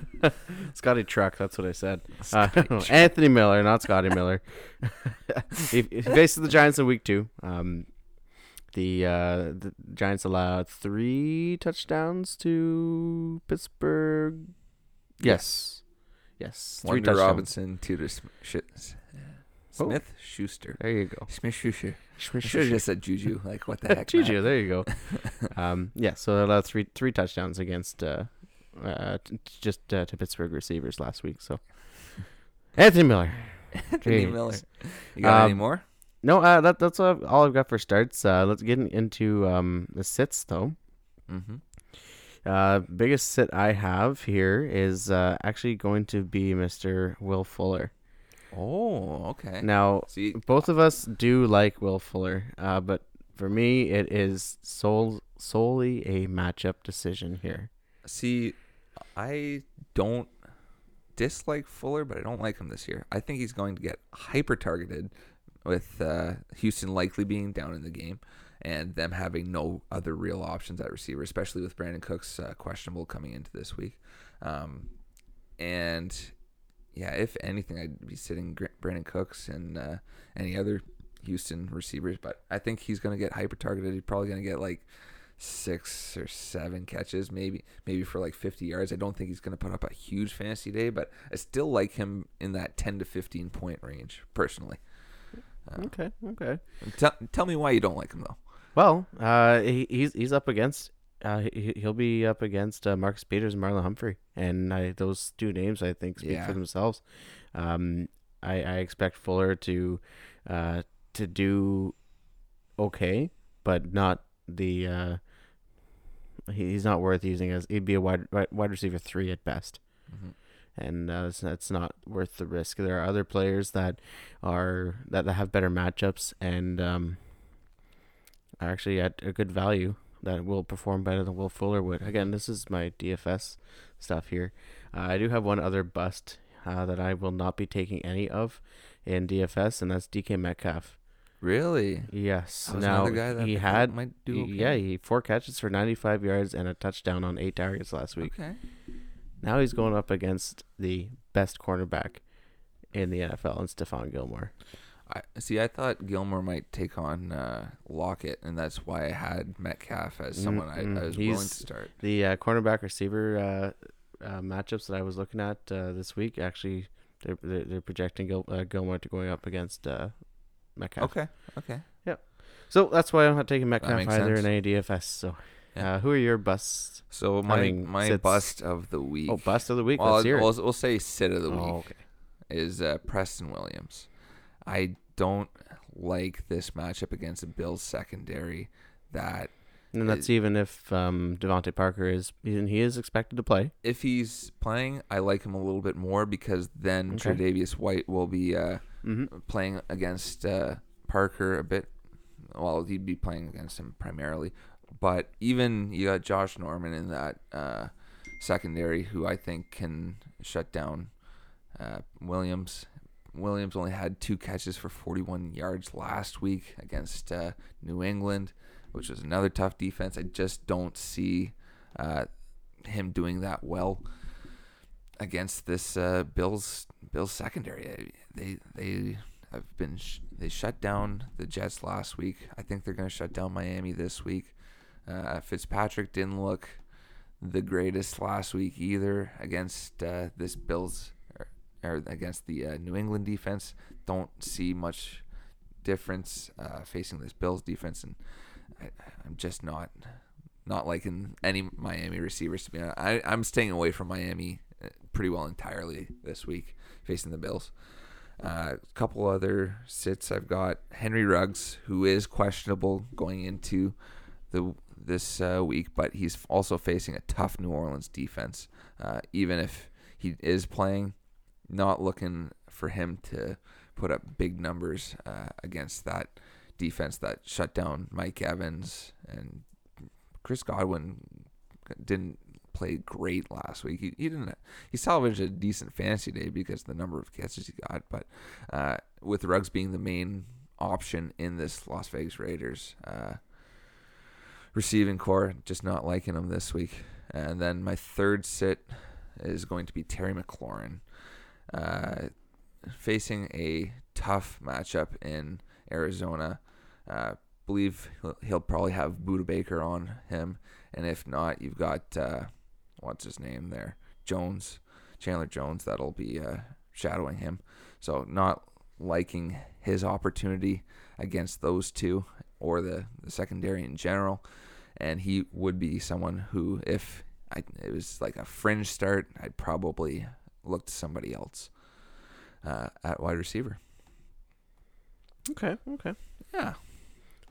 Scotty Truck. That's what I said. Uh, Anthony Miller, not Scotty Miller. he, he faces the Giants in week two. Um, the uh, the Giants allowed three touchdowns to Pittsburgh. Yes, yes, three Wonder touchdowns. Robinson, Tudor Sm- Sh- S- Oh. Smith, Schuster. There you go. Smith Schuster. I should have just said Juju. Like what the heck? Matt? Juju, there you go. um, yeah, so they allowed three three touchdowns against uh, uh, t- t- just uh, to Pittsburgh receivers last week. So Anthony Miller. Anthony Miller. You got any Um, more? No, uh, that that's all I've, all I've got for starts. Uh, let's get into um, the sits though. Mm-hmm. Uh, biggest sit I have here is uh, actually going to be Mr. Will Fuller. Oh, okay. Now, See, both of us do like Will Fuller, uh, but for me, it is sol- solely a matchup decision here. see, I don't dislike Fuller, but I don't like him this year. I think he's going to get hyper targeted with uh, Houston likely being down in the game and them having no other real options at receiver, especially with Brandin Cooks uh, questionable coming into this week. Um, and yeah, if anything, I'd be sitting Brandin Cooks and uh, any other Houston receivers, but I think he's going to get hyper targeted. He's probably going to get like six or seven catches, maybe maybe for like 50 yards. I don't think he's going to put up a huge fantasy day, but I still like him in that 10 to 15 point range personally. Uh, okay, okay. Tell tell me why you don't like him though. Well, uh, he, he's he's up against uh, he, he'll be up against uh, Marcus Peters and Marlon Humphrey, and I, those two names I think speak yeah. for themselves. Um, I, I expect Fuller to uh, to do okay, but not the uh, he, he's not worth using as he'd be a wide wide receiver three at best. Mm-hmm. And uh, that's, that's not worth the risk. There are other players that are that, that have better matchups and um, are actually at a good value that will perform better than Will Fuller would. Again, this is my DFS stuff here. Uh, I do have one other bust uh, that I will not be taking any of in DFS, and that's DK Metcalf. Really? Yes. Now he had might do okay. yeah, he four catches for 95 yards and a touchdown on eight targets last week. Okay. Now he's going up against the best cornerback in the NFL, and Stephon Gilmore. I see. I thought Gilmore might take on uh, Lockett, and that's why I had Metcalf as someone mm-hmm. I, I, was He's willing to start. The uh, cornerback receiver uh, uh, matchups that I was looking at uh, this week actually they're they're, they're projecting Gil, uh, Gilmore to going up against Metcalf. Okay. Okay. Yeah. So that's why I'm not taking Metcalf either sense. in any DFS. So. Yeah. who are your busts? So my my sits? bust of the week. Oh, bust of the week. Well, Let's hear we'll, we'll say sit of the oh, week. okay. Is Preston Williams. I don't like this matchup against the Bills secondary. That and that's is, even if um, DeVante Parker is he is expected to play. If he's playing, I like him a little bit more because then okay. Tre'Davious White will be uh, mm-hmm. playing against uh, Parker a bit. Well, he'd be playing against him primarily, but even you got Josh Norman in that uh, secondary, who I think can shut down uh, Williams Williams only had two catches for 41 yards last week against uh, New England, which was another tough defense. I just don't see uh, him doing that well against this uh, Bills Bills secondary. They they have been sh- they shut down the Jets last week. I think they're going to shut down Miami this week. Uh, Fitzpatrick didn't look the greatest last week either against uh, this Bills or against the uh, New England defense. Don't see much difference uh, facing this Bills defense, and I, am just not not liking any Miami receivers. To be honest, I, I'm staying away from Miami uh, pretty well entirely this week facing the Bills. A uh, couple other sits I've got Henry Ruggs, who is questionable going into the this uh, week, but he's also facing a tough New Orleans defense. Uh, even if he is playing, not looking for him to put up big numbers uh, against that defense that shut down Mike Evans and Chris Godwin didn't play great last week. He, he didn't he salvaged a decent fantasy day because the number of catches he got, but uh, with Ruggs being the main option in this Las Vegas Raiders uh, receiving corps, just not liking him this week. And then my third sit is going to be Terry McLaurin. Uh, facing a tough matchup in Arizona. Uh, believe he'll, he'll, probably have Budda Baker on him, and if not, you've got uh, what's his name there, Jones, Chandler Jones. That'll be uh, shadowing him. So not liking his opportunity against those two or the, the secondary in general. And he would be someone who, if I, it was like a fringe start, I'd probably look to somebody else uh, at wide receiver. Okay, okay. Yeah.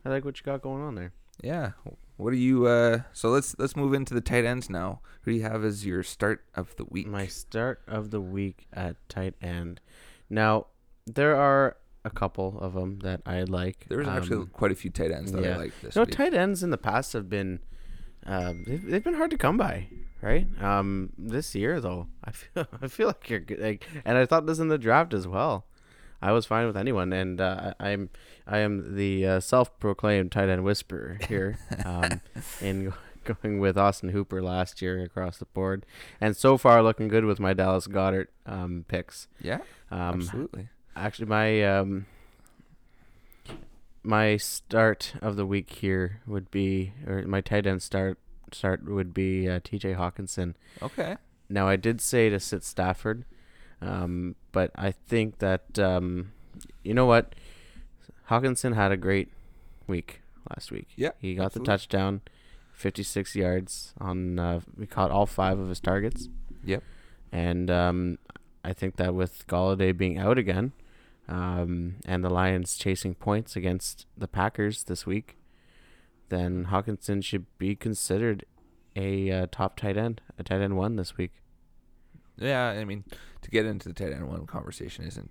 I like what you got going on there. Yeah. What do you uh so let's let's move into the tight ends now. Who do you have as your start of the week? My start of the week at tight end. Now, there are a couple of them that I like. There's um, actually quite a few tight ends that yeah. I like this no, week. tight ends in the past have been Um, they've, they've been hard to come by, right? Um, this year though, I feel I feel like you're good. Like, and I thought this in the draft as well. I was fine with anyone, and uh, I- I'm I am the uh, self-proclaimed tight end whisperer here, um, in going with Austin Hooper last year across the board, and so far looking good with my Dallas Goedert um, picks. Yeah, Um, absolutely. Actually, my um, my start of the week here would be, or my tight end start start would be uh, T.J. Hockenson. Okay. Now I did say to sit Stafford, um, but I think that um, you know what, Hockenson had a great week last week. Yeah, he got absolutely. the touchdown, fifty-six yards on. Uh, we caught all five of his targets. Yep. And um, I think that with Golladay being out again, um, and the Lions chasing points against the Packers this week, then Hockenson should be considered a uh, top tight end, a tight end one this week. Yeah, I mean, to get into the tight end one conversation isn't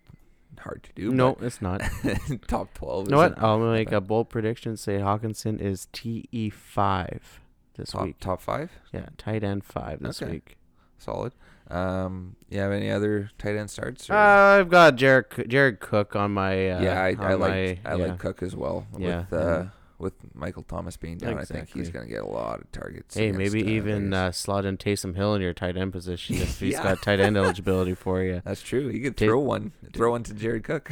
hard to do. No, it's not. top twelve. You know what? I'll make a bold prediction. Say Hockenson is TE five this top week. top five. Yeah, tight end five this Okay. week. Solid. Um, you have any other tight end starts? or- Uh, I've got Jared Jared Cook on my. Uh, yeah, I, I like I yeah. like Cook as well. Yeah, With uh, with Michael Thomas being down, I think he's gonna get a lot of targets. Hey, against, maybe uh, even uh, slot in Taysom Hill in your tight end position if he's Yeah. got tight end eligibility for you. That's true. You could Ta- throw one, throw one to Jared Cook.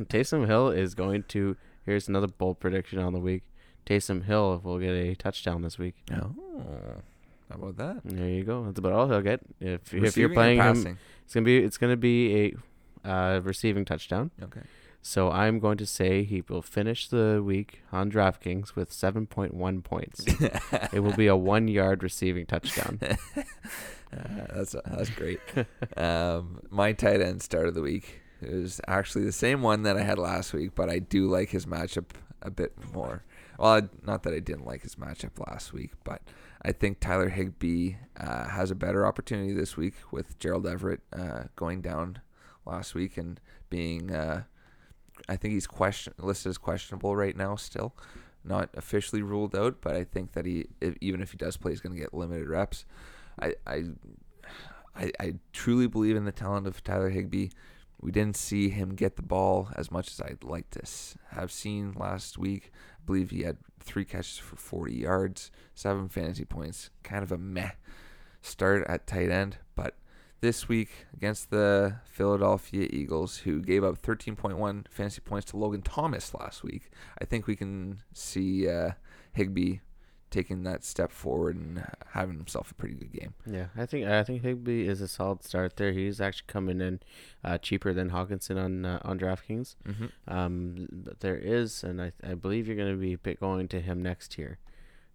Taysom Hill is going to. Here's another bold prediction on the week. Taysom Hill will get a touchdown this week. oh, how about that? There you go. That's about all he'll get. If if you're playing him, it's gonna be it's gonna be a uh, receiving touchdown. Okay. So I'm going to say he will finish the week on DraftKings with 7.1 points. it will be a one yard receiving touchdown. Uh, that's that's great. um, my tight end start of the week is actually the same one that I had last week, but I do like his matchup a bit more. Well, not that I didn't like his matchup last week, but I think Tyler Higbee uh, has a better opportunity this week with Gerald Everett uh, going down last week and being. Uh, I think he's question listed as questionable right now still. Not officially ruled out, but I think that he, if, even if he does play, he's going to get limited reps. I, I, I, I truly believe in the talent of Tyler Higbee. We didn't see him get the ball as much as I'd like to have seen last week. I believe he had three catches for 40 yards, seven fantasy points. Kind of a meh start at tight end, but this week against the Philadelphia Eagles, who gave up 13.1 fantasy points to Logan Thomas last week, I think we can see uh, Higbee taking that step forward and having himself a pretty good game. Yeah, I think I think Higbee is a solid start there. He's actually coming in uh, cheaper than Hockenson on uh, on DraftKings. Mm-hmm. Um, but there is, and I I believe you're going to be going to him next year.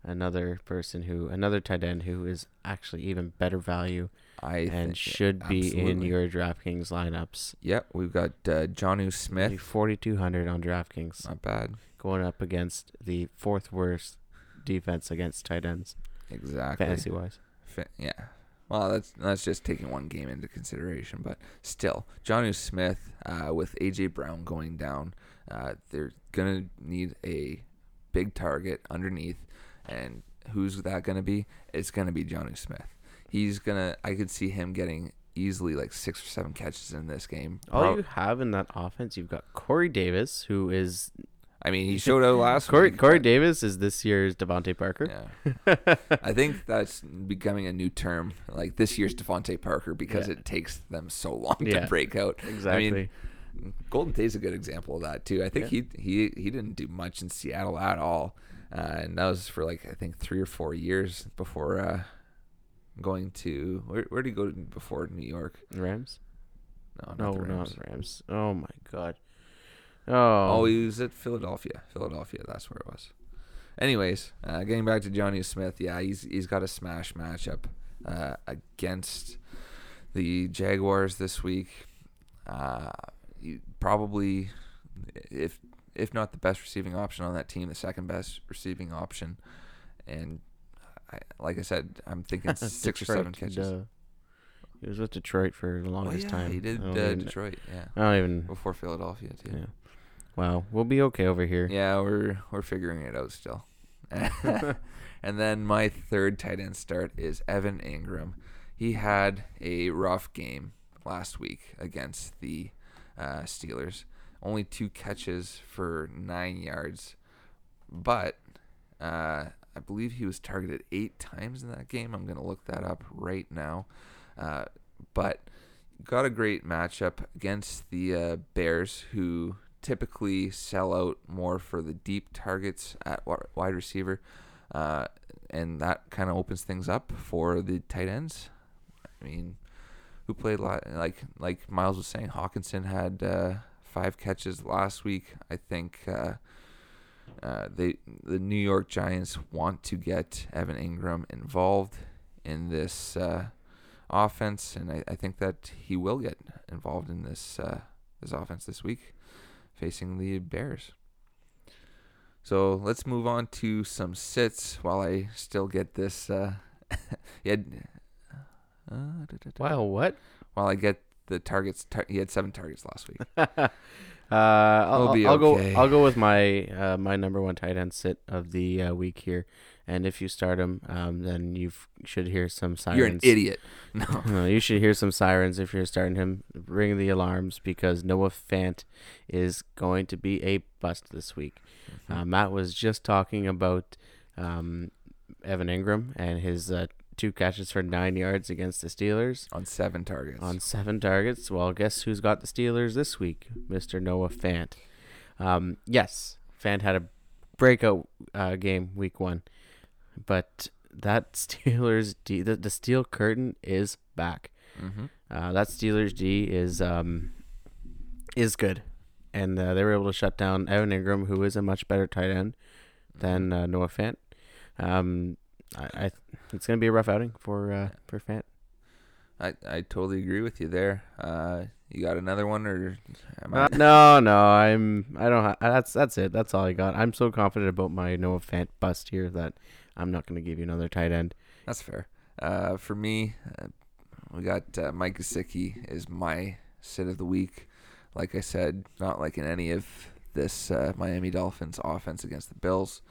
Another person who, another tight end who is actually even better value I and should be in your DraftKings lineups. Yep, we've got uh, Jonnu Smith. Forty two hundred on DraftKings, Not bad. going up against the fourth worst defense against tight ends, Exactly. fantasy wise. Fa- yeah. Well, that's that's just taking one game into consideration, but still, Jonnu Smith uh, with AJ Brown going down, uh, they're gonna need a big target underneath, and who's that gonna be? It's gonna be Jonnu Smith. He's gonna. I could see him getting easily like six or seven catches in this game. All Prob- you have in that offense, you've got Corey Davis, who is I mean, he showed out last Corey. week. Corey Davis is this year's DeVante Parker. Yeah. I think that's becoming a new term, like this year's DeVante Parker, because Yeah. it takes them so long Yeah. to break out. Exactly. I mean, Golden Tate's a good example of that too. I think he he he didn't do much in Seattle at all, uh, and that was for like I think three or four years before uh, going to where where did he go before New York? Rams? No, not No, the Rams. not Rams. Oh my god. Oh. Oh, he was at Philadelphia. Philadelphia, that's where it was. Anyways, uh, getting back to Jonnu Smith, yeah, he's he's got a smash matchup uh, against the Jaguars this week. Uh, he probably, if if not the best receiving option on that team, the second best receiving option. And I, like I said, I'm thinking six or seven Detroit, catches. duh. He was with Detroit for the Oh longest yeah, time. he did I don't uh, even- Detroit, yeah, I don't even. before Philadelphia too. Yeah. Wow, we'll be okay over here. Yeah, we're we're figuring it out still. And then my third tight end start is Evan Engram. He had a rough game last week against the uh, Steelers. Only two catches for nine yards, but uh, I believe he was targeted eight times in that game. I'm going to look that up right now. Uh, but got a great matchup against the uh, Bears, who typically sell out more for the deep targets at wide receiver. Uh, and that kind of opens things up for the tight ends. I mean, who played a lot? like like Miles was saying, Hockenson had uh, five catches last week. I think uh, uh, they the New York Giants want to get Evan Engram involved in this uh, offense, and I, I, think that he will get involved in this uh, this offense this week, facing the Bears. So let's move on to some sits while I still get this. Uh, yeah. Uh, wow, what? While I get the targets, tar- he had seven targets last week. uh, I'll, I'll okay. go. I'll go with my uh, my number one tight end sit of the uh, week here. And if you start him, um, then you should hear some sirens. You're an idiot. No. no, you should hear some sirens if you're starting him. Ring the alarms because Noah Fant is going to be a bust this week. Mm-hmm. Uh, Matt was just talking about um, Evan Engram and his uh, two catches for nine yards against the Steelers on seven targets. On seven targets. Well, guess who's got the Steelers this week? Mr. Noah Fant. Um, yes, Fant had a breakout uh, game week one, but that Steelers D, the, the steel curtain is back. Mm-hmm. Uh, that Steelers D is um, is good and uh, they were able to shut down Evan Engram, who is a much better tight end than mm-hmm. uh, Noah Fant. Um, I, I it's gonna be a rough outing for uh, for Fant. I, I totally agree with you there. Uh, you got another one or? Uh, no, no, I'm I don't. Ha- that's that's it. That's all I got. I'm so confident about my Noah Fant bust here that I'm not gonna give you another tight end. That's fair. Uh, for me, uh, we got uh, Mike Gesicki is my sit of the week like I said, not like in any of this uh, Miami Dolphins offense against the Bills.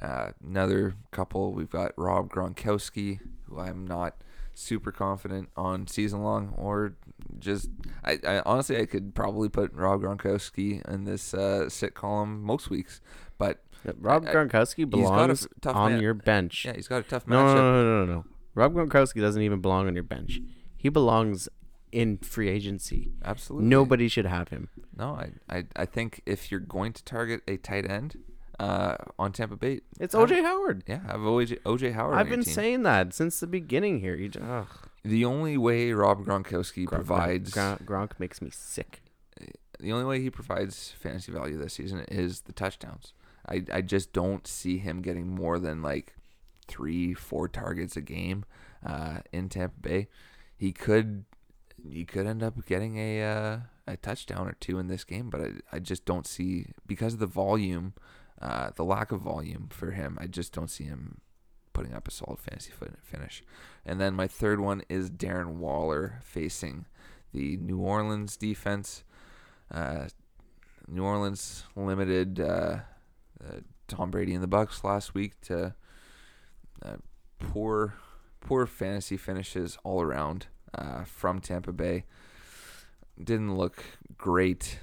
Uh, another couple, we've got Rob Gronkowski, who I'm not super confident on season long, or just I, I honestly I could probably put Rob Gronkowski in this uh, sit column most weeks, but Rob Gronkowski belongs on man. your bench. Yeah, he's got a tough matchup. No, no, no, no, no. Rob Gronkowski doesn't even belong on your bench. He belongs in free agency. Absolutely. Nobody should have him. No, I, I, I think if you're going to target a tight end uh, on Tampa Bay, it's OJ Howard. Yeah, I've OJ, OJ Howard. I've been saying that since the beginning here. You, ugh. The only way Rob Gronkowski Gronk, provides Gronk, Gronk makes me sick. The only way he provides fantasy value this season is the touchdowns. I, I just don't see him getting more than like three, four targets a game uh, in Tampa Bay. He could you could end up getting a uh, a touchdown or two in this game, but I, I just don't see because of the volume, uh, the lack of volume for him. I just don't see him putting up a solid fantasy finish. And then my third one is Darren Waller facing the New Orleans defense. Uh, New Orleans limited uh, uh, Tom Brady and the Bucs last week to uh, poor poor fantasy finishes all around from Tampa Bay. Didn't look great,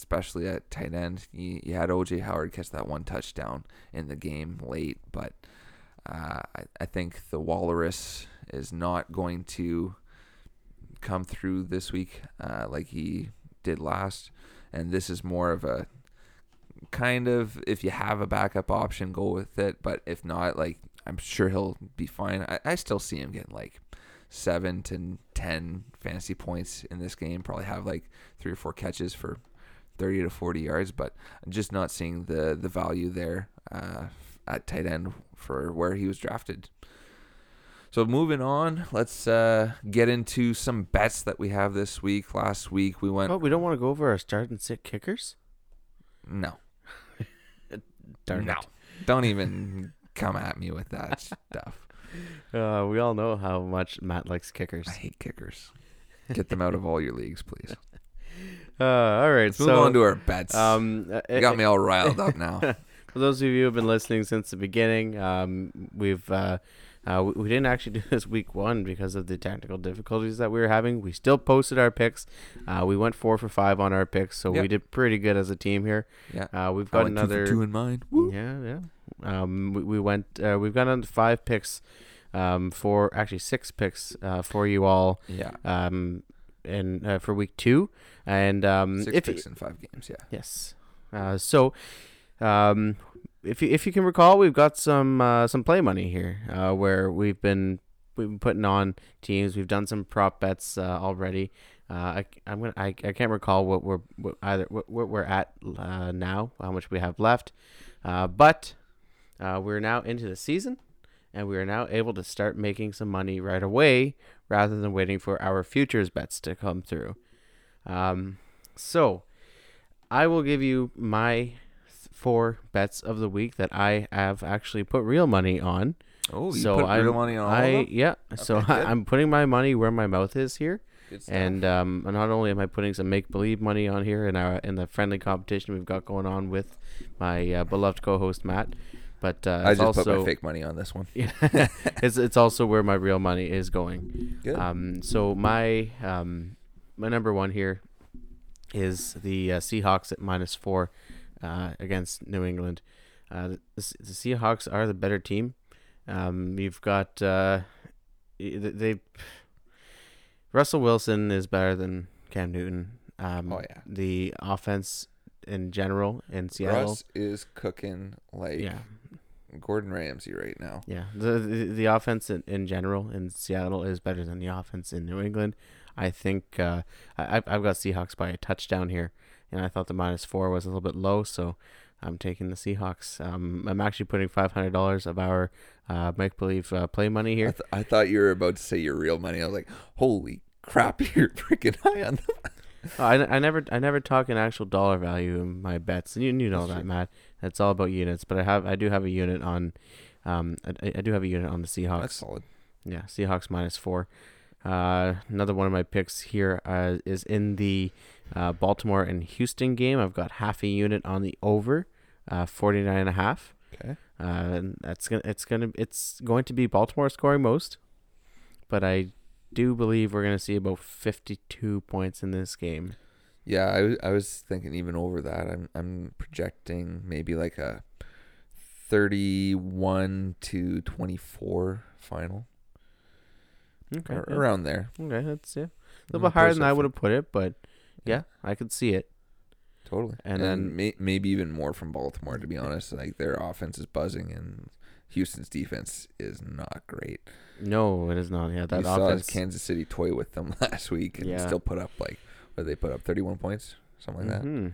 especially at tight end. You, you, had OJ Howard catch that one touchdown in the game late, but uh, I, I think the Walrus is not going to come through this week uh, like he did last. And this is more of a kind of if you have a backup option, go with it. But if not, like I'm sure he'll be fine. I, I still see him getting like seven to ten fantasy points in this game. Probably have like three or four catches for thirty to forty yards, but just not seeing the the value there uh, at tight end for where he was drafted. So moving on, let's uh, get into some bets that we have this week. Last week we went. Oh, we don't want to go over our start and sit kickers. No. Darn no. Don't even come at me with that stuff. Uh, we all know how much Matt likes kickers. I hate kickers. Get them out of all your leagues, please. Uh, all right, Let's so move on to our bets. Um, uh, you got me all riled up now. for those of you who have been listening since the beginning, um, we've uh, uh, we, we didn't actually do this week one because of the technical difficulties that we were having. We still posted our picks. Uh, we went four for five on our picks, so Yep. we did pretty good as a team here. Yeah. Uh, we've got another. two two in mine. Woo. Yeah, yeah. Um, we, we went. Uh, we've got five picks. Um, for actually six picks. Uh, for you all. Yeah. Um, and uh, for week two, and um, Six if picks in five games. Yeah. Yes. Uh, so, um, if you if you can recall, we've got some uh, some play money here, uh, where we've been we've been putting on teams. We've done some prop bets uh, already. Uh, I I'm gonna I, I can't recall what we're what either what, what we're at uh, now, how much we have left, uh, but uh, we're now into the season, and we are now able to start making some money right away rather than waiting for our futures bets to come through. Um, so. I will give you my four bets of the week that I have actually put real money on. Oh, you so put I'm, real money on I them? yeah. so Okay, I, good. I'm putting my money where my mouth is here, and um, not only am I putting some make believe money on here in our in the friendly competition we've got going on with my uh, beloved co-host Matt, but uh, I just also put my fake money on this one. yeah, it's it's also where my real money is going. Good. Um, so my um, my number one here is the uh, Seahawks at minus four uh, against New England. Uh, the, the Seahawks are the better team. Um, you've got uh, they. Russell Wilson is better than Cam Newton. Um, Oh, yeah. The offense in general in Seattle. Russ is cooking like yeah. Gordon Ramsay right now. Yeah, the the, the offense in, in general in Seattle is better than the offense in New England. I think uh, I, I've I've got Seahawks by a touchdown here, and I thought the minus four was a little bit low, so I'm taking the Seahawks. Um, I'm actually putting five hundred dollars of our uh, make believe uh, play money I, here. th- I thought you were about to say your real money. I was like, holy crap, you're freaking high on them. Oh, I, I never I never talk in actual dollar value in my bets, and you you know That's that, true. Matt. It's all about units, but I have I do have a unit on, um I, I do have a unit on the Seahawks. That's solid. Yeah, Seahawks minus four. Uh, another one of my picks here uh, is in the uh, Baltimore and Houston game. I've got half a unit on the over, uh, 49 and a half. Okay. Uh, and that's gonna it's gonna it's going to be Baltimore scoring most, but I do believe we're gonna see about 52 points in this game. Yeah, I, was- I was thinking even over that. I'm I'm projecting maybe like a 31 to 24 final Okay, yeah. around there. okay, that's yeah, a little bit higher than I would have put it, but yeah. I could see it. Totally. And And, then- may, maybe even more from Baltimore to be honest. Like their offense is buzzing and Houston's defense is not great. No, it is not. Yeah, that you saw offense. Kansas City toy with them last week and Yeah. still put up like what they put up 31 points, something like that. Mhm.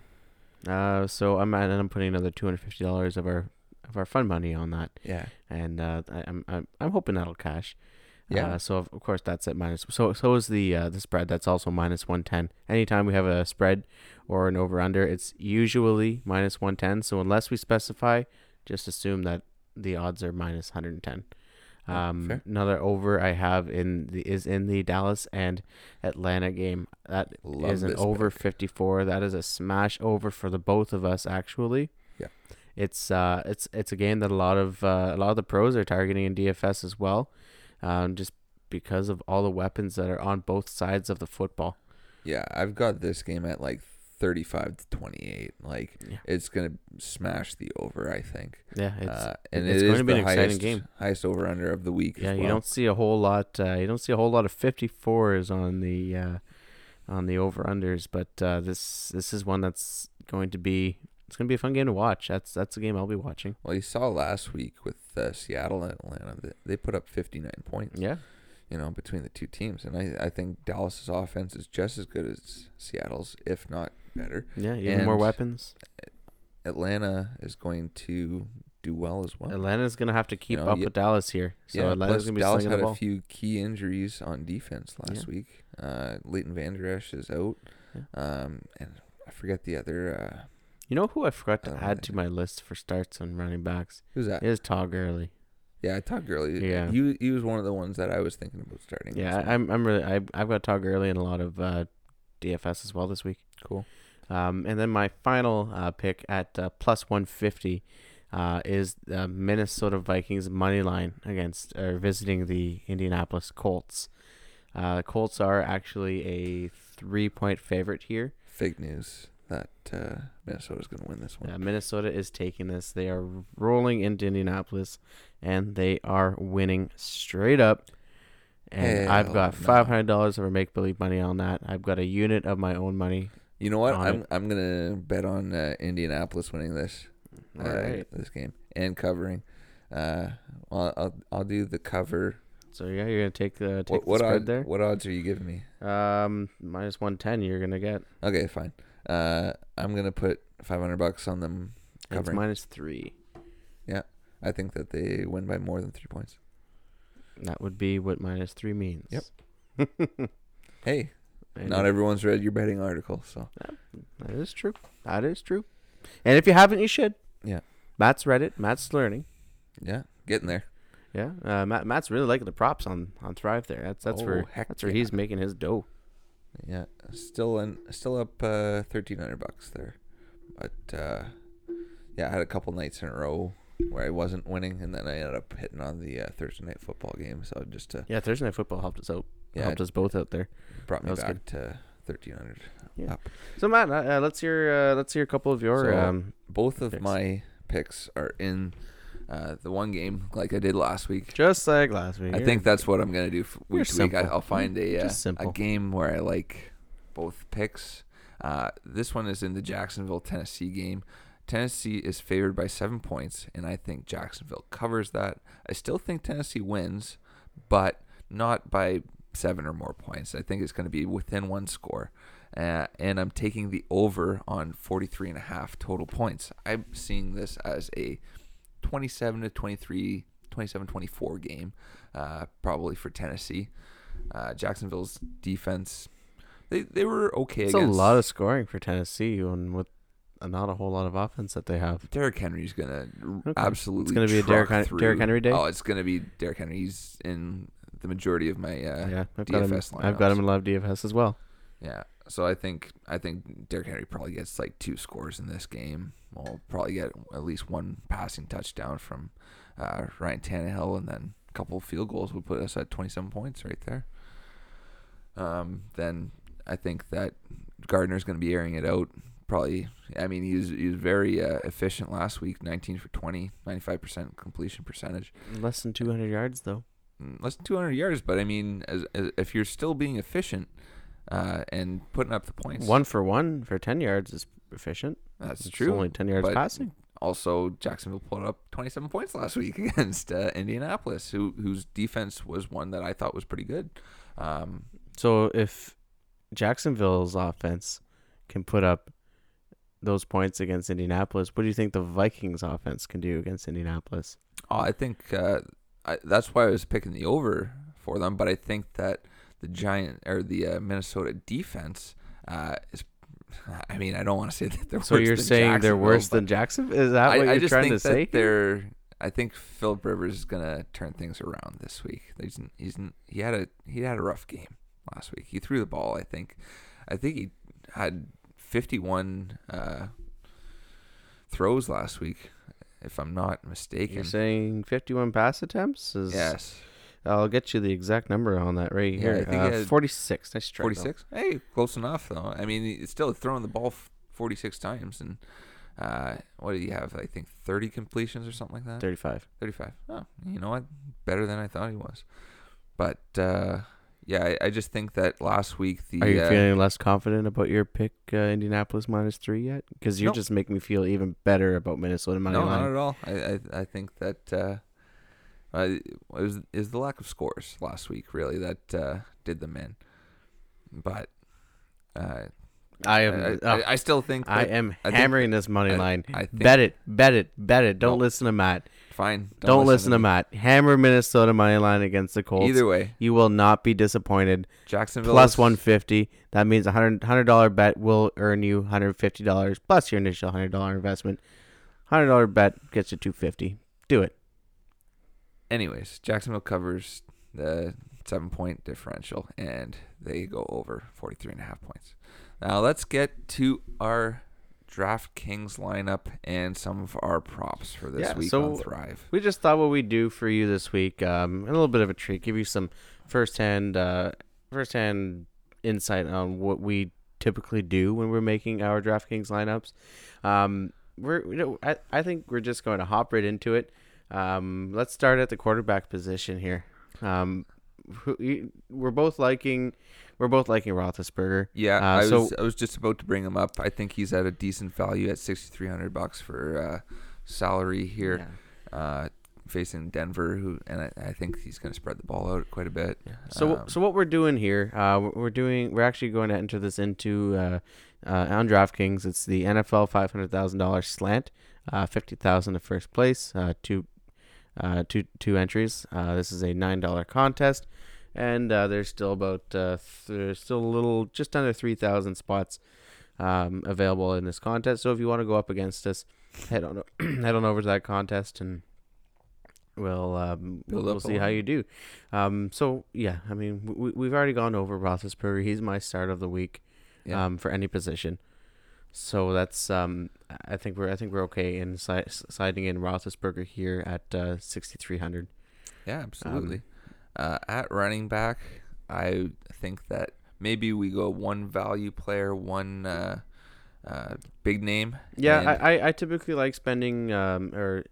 Uh, so I'm and I'm putting another two hundred fifty dollars of our of our fun money on that, Yeah. and uh, I, I'm I'm I'm hoping that'll cash. Yeah. Uh, so of, of course that's at minus. So so is the uh, the spread. That's also minus one ten. Anytime we have a spread or an over under, it's usually minus one ten. So unless we specify, just assume that the odds are minus hundred and ten. Oh, Um, fair. another over I have in the is in the Dallas and Atlanta game. That is Love an over pick. 54. That is a smash over for the both of us actually. Yeah. It's uh it's it's a game that a lot of uh, a lot of the pros are targeting in DFS as well. Um just because of all the weapons that are on both sides of the football. Yeah, I've got this game at like 35 to 28. Like Yeah. it's going to smash the over, I think. Yeah, it's uh, and it's it going to be the an exciting game. highest over under of the week. yeah, as you don't see a whole lot uh, you don't see a whole lot of 54s on the uh on the over unders, but uh this this is one that's going to be it's going to be a fun game to watch. That's that's a game I'll be watching. Well, you saw last week with uh, Seattle and Atlanta, they, they put up 59 points. Yeah. You know, between the two teams, and I, I think Dallas's offense is just as good as Seattle's, if not better. Yeah, even more weapons. Atlanta is going to do well as well. Atlanta's gonna have to keep know, up yeah- with Dallas here. So yeah, Atlanta's gonna be Dallas had a few key injuries on defense last week. Uh, Leighton Vander Esch is out, um, and I forget the other. Uh, you know who I forgot to don't add to my list for starts on running backs who's that? is Todd Gurley. Yeah, Todd Gurley. Yeah. he he was one of the ones that I was thinking about starting. Yeah, I. I'm I'm really I I've got Todd Gurley in a lot of uh, DFS as well this week. cool. Um, and then my final uh, pick at uh, plus 150. Uh, uh, is the Minnesota Vikings money line against or visiting the Indianapolis Colts. Uh, the Colts are actually a three point favorite here. Fake news that uh, Minnesota's going to win this one. Uh, Minnesota is taking this. They are rolling into Indianapolis, and they are winning straight up. And I've got no. five hundred dollars of our make believe money on that. I've got a unit of my own money. You know what? on I'm it. I'm gonna bet on uh, Indianapolis winning this uh, right. this game and covering. Uh, I'll, I'll I'll do the cover. So yeah, you're gonna take the take What, the spread odds? there. What odds are you giving me? Um, minus one ten. You're gonna get. Okay, fine. Uh, I'm gonna put 500 bucks on them It's covering. minus three. I think that they win by more than three points. That would be what minus three means. Yep. Hey, And not everyone's read your betting article, so That is true. That is true. And if you haven't, you should. Yeah. Matt's read it. Matt's learning. yeah, getting there. Yeah. Uh, Matt, Matt's really liking the props on, on Thrive there. That's that's Oh, where that's where yeah. he's making his dough. Yeah, still in, still up uh, 1300 bucks there, but uh, yeah, I had a couple nights in a row where I wasn't winning, and then I ended up hitting on the uh, Thursday night football game. So just to Yeah, Thursday night football helped us out. Yeah, helped us both out there. brought me back to 1300. Yeah. Up. So Matt, uh, uh, let's hear uh, let's hear a couple of your So, um. Both of Picks. my picks are in uh, the one game, like I did last week. Just like last week. I think that's what I'm gonna do f- week to week. I, simple. I'll find a uh, a game where I like both picks. Uh, this one is in the Jacksonville Tennessee game. Tennessee is favored by seven points, and I think Jacksonville covers that. I still think Tennessee wins, but not by seven or more points. I think it's going to be within one score. Uh, and I'm taking the over on 43 and a half total points. I'm seeing this as a 27 to 23, 27 24 game, uh, probably for Tennessee. Uh, Jacksonville's defense, they, they were okay it's a lot of scoring for Tennessee, and with not a whole lot of offense that they have. Derrick Henry's gonna Okay. absolutely. It's gonna be a Derrick Hen- Derrick Henry day? Oh, it's gonna be Derrick Henry. He's in the majority of my uh, yeah, I've got him. DFS I've got him in live DFS as well. Yeah. So I think I think Derrick Henry probably gets like two scores in this game. We'll probably get at least one passing touchdown from uh, Ryan Tannehill, and then a couple field goals would put us at 27 points right there. Um, then I think that Gardner's going to be airing it out. Probably, I mean, he was, he was very uh, efficient last week 19 for 20, 95% completion percentage. Less than 200 yards though. Mm, less than 200 yards, but I mean, as, as if you're still being efficient uh, and putting up the points, One for one for 10 yards is efficient. that's It's true. only 10 yards but passing. Also, Jacksonville put up 27 points last week against uh, Indianapolis, who whose defense was one that I thought was pretty good. Um, So if Jacksonville's offense can put up those points against Indianapolis, what do you think the Vikings offense can do against Indianapolis? oh, I think uh, I, that's why I was picking the over for them, but I think that the Giant or the uh, Minnesota defense uh, is. I mean, I don't want to say that they're. So worse you're than saying they're worse than Jacksonville? Is that I, what I you're just trying think to say? that they're. I think Philip Rivers is gonna turn things around this week. He's, he's he had a he had a rough game last week. He threw the ball. I think. I think he had 51 uh, throws last week, if I'm not mistaken. You're saying 51 pass attempts? Is, yes, I'll get you the exact number on that right Yeah, here. I think uh, he 46. Nice try. though. 46. Hey, close enough though. I mean, he's still throwing the ball 46 times, and uh, what did he have? I think 30 completions or something like that. 35. 35. Oh, you know what? Better than I thought he was. But uh, yeah, I, I just think that last week the Are you uh, feeling less confident about your pick, uh, Indianapolis minus three yet? Because you're No. just making me feel even better about Minnesota money no, line. not at all. I I, I think that uh, uh, it was is the lack of scores last week really that uh, did them in. But uh, I I, am. I, oh, I still think I am I think- hammering this money line. I think bet it, bet it, bet it. Don't No. listen to Matt. Fine. Don't, listen, to me. Matt. Hammer Minnesota money line against the Colts. Either way, you will not be disappointed. Jacksonville 150. That means a hundred hundred dollar bet will earn you hundred fifty dollars plus your initial hundred dollar investment. Hundred dollar bet gets you two fifty. Do it. anyways, Jacksonville covers the seven point differential and they go over 43 and a half points. Now let's get to our DraftKings lineup and some of our props for this Yeah, week so- on Thrive. We just thought what we'd do for you this week, um, a little bit of a treat, give you some firsthand, uh, firsthand insight on what we typically do when we're making our DraftKings lineups. Um, we're, you know, I, I think we're just going to hop right into it. Um, let's start at the quarterback position here. Um, we're both liking, we're both liking Roethlisberger. Yeah, Uh, I so- was I was just about to bring him up. I think he's at a decent value at sixty three hundred bucks for uh, salary here, uh, facing Denver, who and I, I think he's going to spread the ball out quite a bit. So Um, so what we're doing here, uh, we're- we're doing we're actually going to enter this into uh, uh, on DraftKings. It's the NFL five hundred thousand dollars slant, uh, fifty thousand to first place, uh, two, uh, two two entries. Uh, this is a nine dollar contest, and uh, there's still about uh, th- there's still a little just under three thousand spots um, available in this contest. So if you want to go up against us, head on head on over to that contest and. We'll um, Build we'll see how you do. Um, so yeah, I mean, we, we've already gone over Roethlisberger. He's my start of the week, yeah. um, for any position. So that's um, I think we're I think we're okay in si- siding in Roethlisberger here at uh, sixty three hundred. Yeah, Um, absolutely. Uh, at running back, I think that maybe we go one value player, one uh, uh, big name. Yeah, I, I, I typically like spending um, or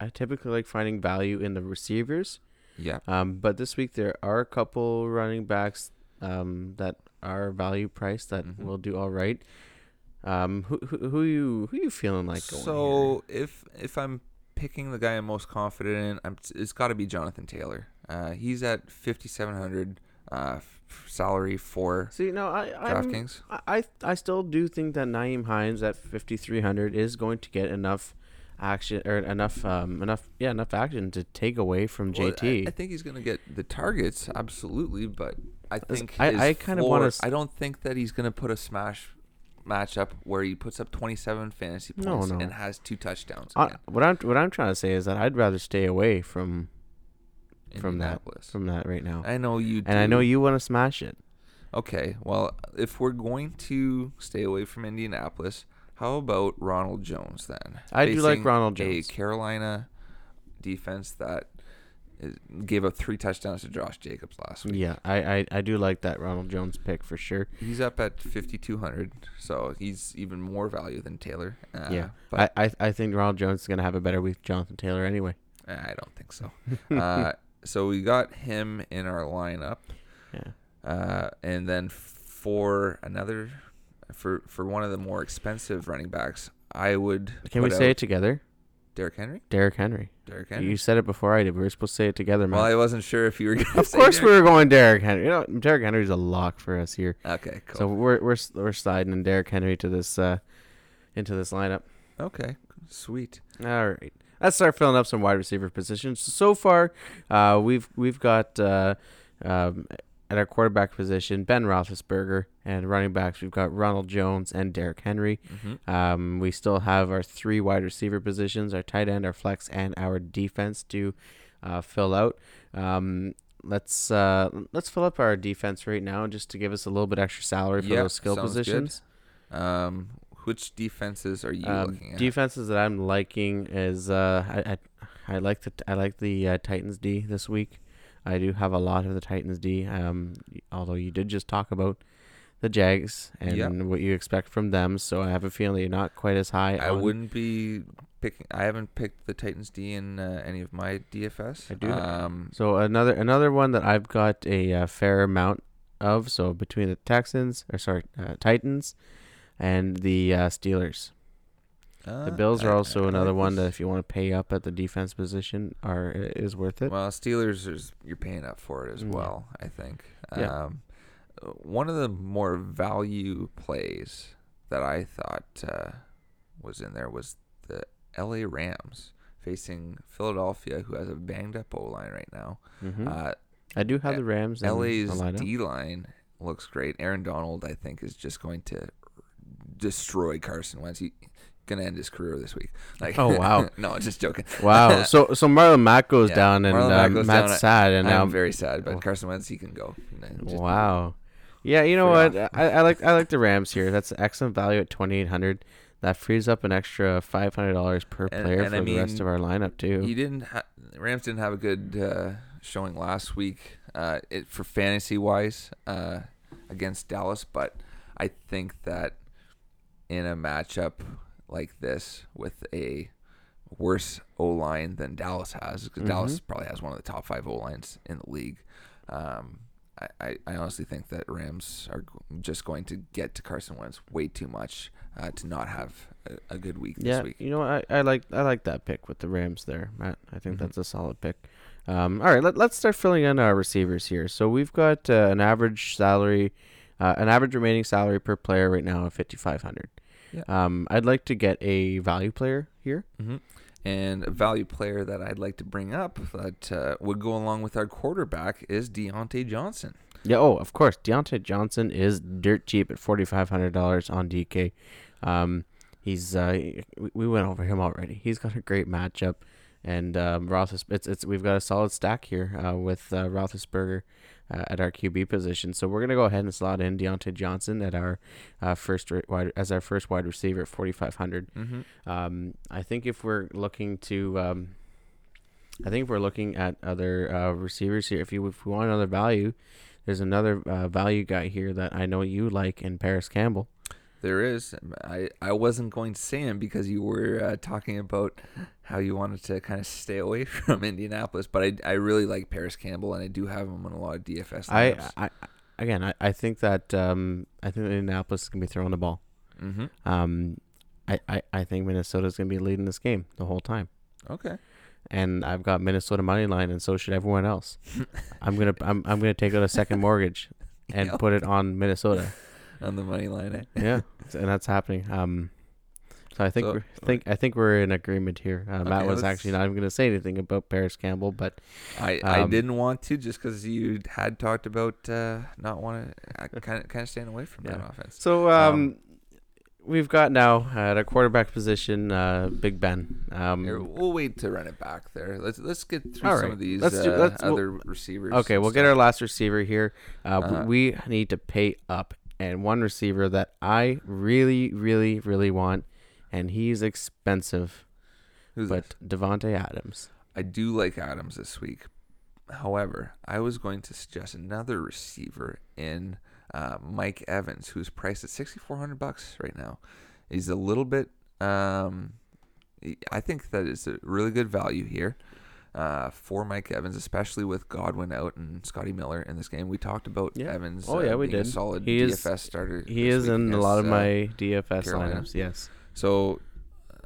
I typically like finding value in the receivers. yeah. Um, but this week there are a couple running backs um, that are value priced that Mhm. will do all right. Um, who, who who you who you feeling like going here? so if if I'm picking the guy I'm most confident in, I'm, it's got to be Jonathan Taylor. Uh, he's at 5,700 uh, f- salary for See, no, I DraftKings. I I I still do think that Nyheim Hines at 5300 is going to get enough action or enough um enough yeah enough action to take away from Well, JT. I, I think he's going to get the targets, absolutely, but I think I- I kinda wanna floor- s- I don't think that he's going to put a smash matchup where he puts up 27 fantasy points no. and has two touchdowns what I'm what I'm trying to say is that I'd rather stay away from from that from that right now. I know you, And I know you want to smash it. Okay, well, if we're going to stay away from Indianapolis, how about Ronald Jones then? I do like Facing Ronald A Jones. Carolina defense that is, gave up three touchdowns to Josh Jacobs last week. Yeah, I, I I do like that Ronald Jones pick for sure. He's up at 5,200, so he's even more value than Taylor. Uh, Yeah, but I, I I think Ronald Jones is gonna have a better week than Jonathan Taylor anyway. I don't think so. uh, so we got him in our lineup. Yeah. Uh, and then for another, for for one of the more expensive running backs, I would. Can we say it together? Derrick Henry? Derrick Henry. Derrick Henry. You said it before I did. We were supposed to say it together, man. well, I wasn't sure if you were. Of say course, we were going Derrick Henry. You know, Derrick Henry's a lock for us here. Okay, cool. So we're we're we're sliding in Derrick Henry to this uh into this lineup. okay, sweet. All right. Let's start filling up some wide receiver positions. So far, uh, we've we've got uh, um, at our quarterback position Ben Roethlisberger, and running backs we've got Ronald Jones and Derrick Henry. hmm Um, we still have our three wide receiver positions, our tight end, our flex, and our defense to uh, fill out. Um, let's uh, let's fill up our defense right now, just to give us a little bit extra salary for Yeah, those skill positions. Um, which defenses are you Um, looking at? defenses that I'm liking is uh, I, I I like the I like the uh, Titans D this week. I do have a lot of the Titans D. Um, although you did just talk about the Jags and Yeah. what you expect from them, so I have a feeling you're not quite as high. I wouldn't be picking. I haven't picked the Titans D in uh, any of my DFS. I do. Um, So another another one that I've got a uh, fair amount of. So between the Texans or sorry uh, Titans and the uh, Steelers, the uh, Bills are also I another like one that if you want to pay up at the defense position, are is worth it. Well, Steelers is you're paying up for it as Mm. well. I think. Yeah. Um, uh, one of the more value plays that I thought uh, was in there was the L.A. Rams facing Philadelphia, who has a banged up O line right now. hmm Uh, I do have the Rams. in LA's. D line looks great. Aaron Donald, I think, is just going to destroy Carson Wentz. He gonna end his career this week. Like, Oh, wow. no, I'm just joking. Wow. So so Marlon Mack goes Yeah, down and um, Matt's down. sad and I'm now very sad, Oh. but Carson Wentz, he can go. Wow. Yeah, you know what? I, I like I like the Rams here. That's excellent value at twenty eight hundred. that frees up an extra five hundred dollars per And- player and for I the rest of our lineup too. You didn't. Ha- Rams didn't have a good uh, showing last week. Uh, it for fantasy wise uh, against Dallas, but I think that in a matchup like this with a worse O line than Dallas has, because Dallas Mhm. probably has one of the top five O lines in the league. Um, I, I, honestly think that Rams are just going to get to Carson Wentz way too much uh, to not have a, a good week yeah, this week. you know? I, I like I like that pick with the Rams there, Matt. I think Mhm. that's a solid pick. Um, all right, let, let's start filling in our receivers here. So we've got uh, an average salary, uh, an average remaining salary per player right now of fifty five hundred. Yeah. Um, I'd like to get a value player here. hmm And a value player that I'd like to bring up that uh, would go along with our quarterback is Diontae Johnson. Yeah. Oh, of course. Diontae Johnson is dirt cheap at forty five hundred dollars on DK. Um, he's uh, we, we went over him already. He's got a great matchup, and um, Roethlis. It's it's we've got a solid stack here uh, with uh, Roethlisberger uh, at our QB position. So we're gonna go ahead and slot in Diontae Johnson at our uh, first re- wide as our first wide receiver at forty five hundred. Mm-hmm. Um, I think if we're looking to, um, I think if we're looking at other uh, receivers here, if you if we want another value, there's another uh, value guy here that I know you like in Parris Campbell. There is. I, I wasn't going to say him because you were uh, talking about how you wanted to kind of stay away from Indianapolis, but I, I really like Parris Campbell and I do have him on a lot of DFS. I, lineups. I again, I, I think that um, I think Indianapolis is gonna be throwing the ball. mm-hmm. Um, I, I, I think Minnesota's gonna be leading this game the whole time. Okay. and I've got Minnesota money line, and so should everyone else. I'm gonna I'm, I'm gonna take out a second mortgage and Yeah. put it on Minnesota. On the money line. Eh? Yeah, and that's happening. Um, so I think So- we're, think I think we're in agreement here. Uh, Matt was actually not even gonna say anything about Parris Campbell, but I, I Um, didn't want to just because you had talked about uh, not want to kind of kind of staying away from that offense. so um, Um, we've got now at our quarterback position, uh, Big Ben. Um, Here, we'll wait to run it back there. Let's let's get through some right. of these Let's do- uh, let's- we'll- other receivers. Okay, we'll get our last receiver here. Uh, Uh-huh. We need to pay up, and one receiver that I really, really, really want, and he's expensive, Who's but Davante Adams. I do like Adams this week. However, I was going to suggest another receiver in uh, Mike Evans, who's priced at sixty four hundred bucks right now. He's a little bit. Um, I think that is a really good value here uh, for Mike Evans, especially with Godwin out and Scotty Miller in this game. We talked about Yeah. Evans. Oh, uh, yeah, we being a did. solid He is- DFS starter. He is in a lot of uh, my DFS Carolina. lineups. Yes. So, uh,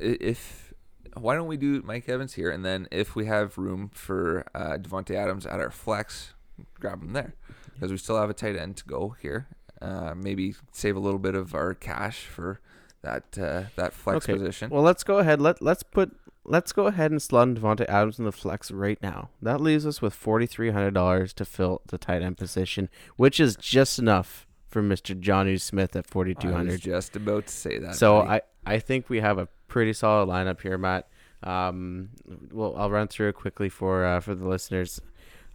if why don't we do Mike Evans here, and then if we have room for uh, Davante Adams at our flex, grab him there, because we still have a tight end to go here. Uh, maybe save a little bit of our cash for that uh, that flex Okay, position. Well, let's go ahead. Let Let's put. Let's go ahead and slot in Davante Adams in the flex right now. That leaves us with forty three hundred dollars to fill the tight end position, which is just enough for Mister Jonnu Smith at forty two I was hundred. just about to say that. So buddy. I, I think we have a pretty solid lineup here, Matt. Um, well, I'll run through it quickly for uh, for the listeners.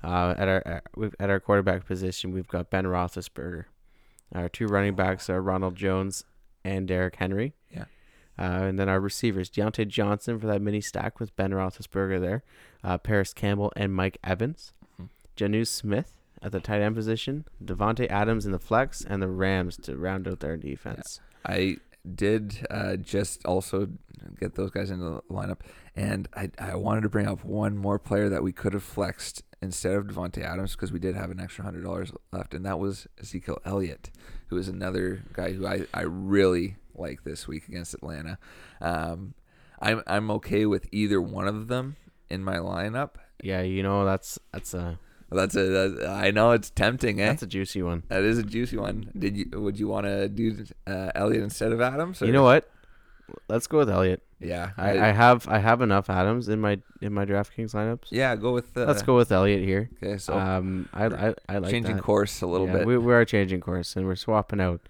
Uh, at our at our quarterback position, we've got Ben Roethlisberger. Our two running backs are Ronald Jones and Derrick Henry. Yeah. Uh, and then our receivers, Diontae Johnson for that mini stack with Ben Roethlisberger there, uh, Parris Campbell and Mike Evans, Mhm. Jonnu Smith at the tight end position, Davante Adams in the flex, and the Rams to round out their defense. I did uh, just also get those guys into the lineup, and I I wanted to bring up one more player that we could have flexed instead of Davante Adams because we did have an extra hundred dollars left, and that was Ezekiel Elliott, who is another guy who I, I really like this week against Atlanta. Um, I'm I'm okay with either one of them in my lineup. Yeah, you know that's that's a That's a that, I know it's tempting, eh? that's a juicy one. that is a juicy one. Did you would you want to do uh, Elliott instead of Adams? You know what? Let's go with Elliott. Yeah, I, I have I have enough Adams in my in my DraftKings lineups. Yeah, go with the. Let's go with Elliott here. Okay, so um, I I, I like changing that. course a little Yeah, bit. We, we are changing course and we're swapping out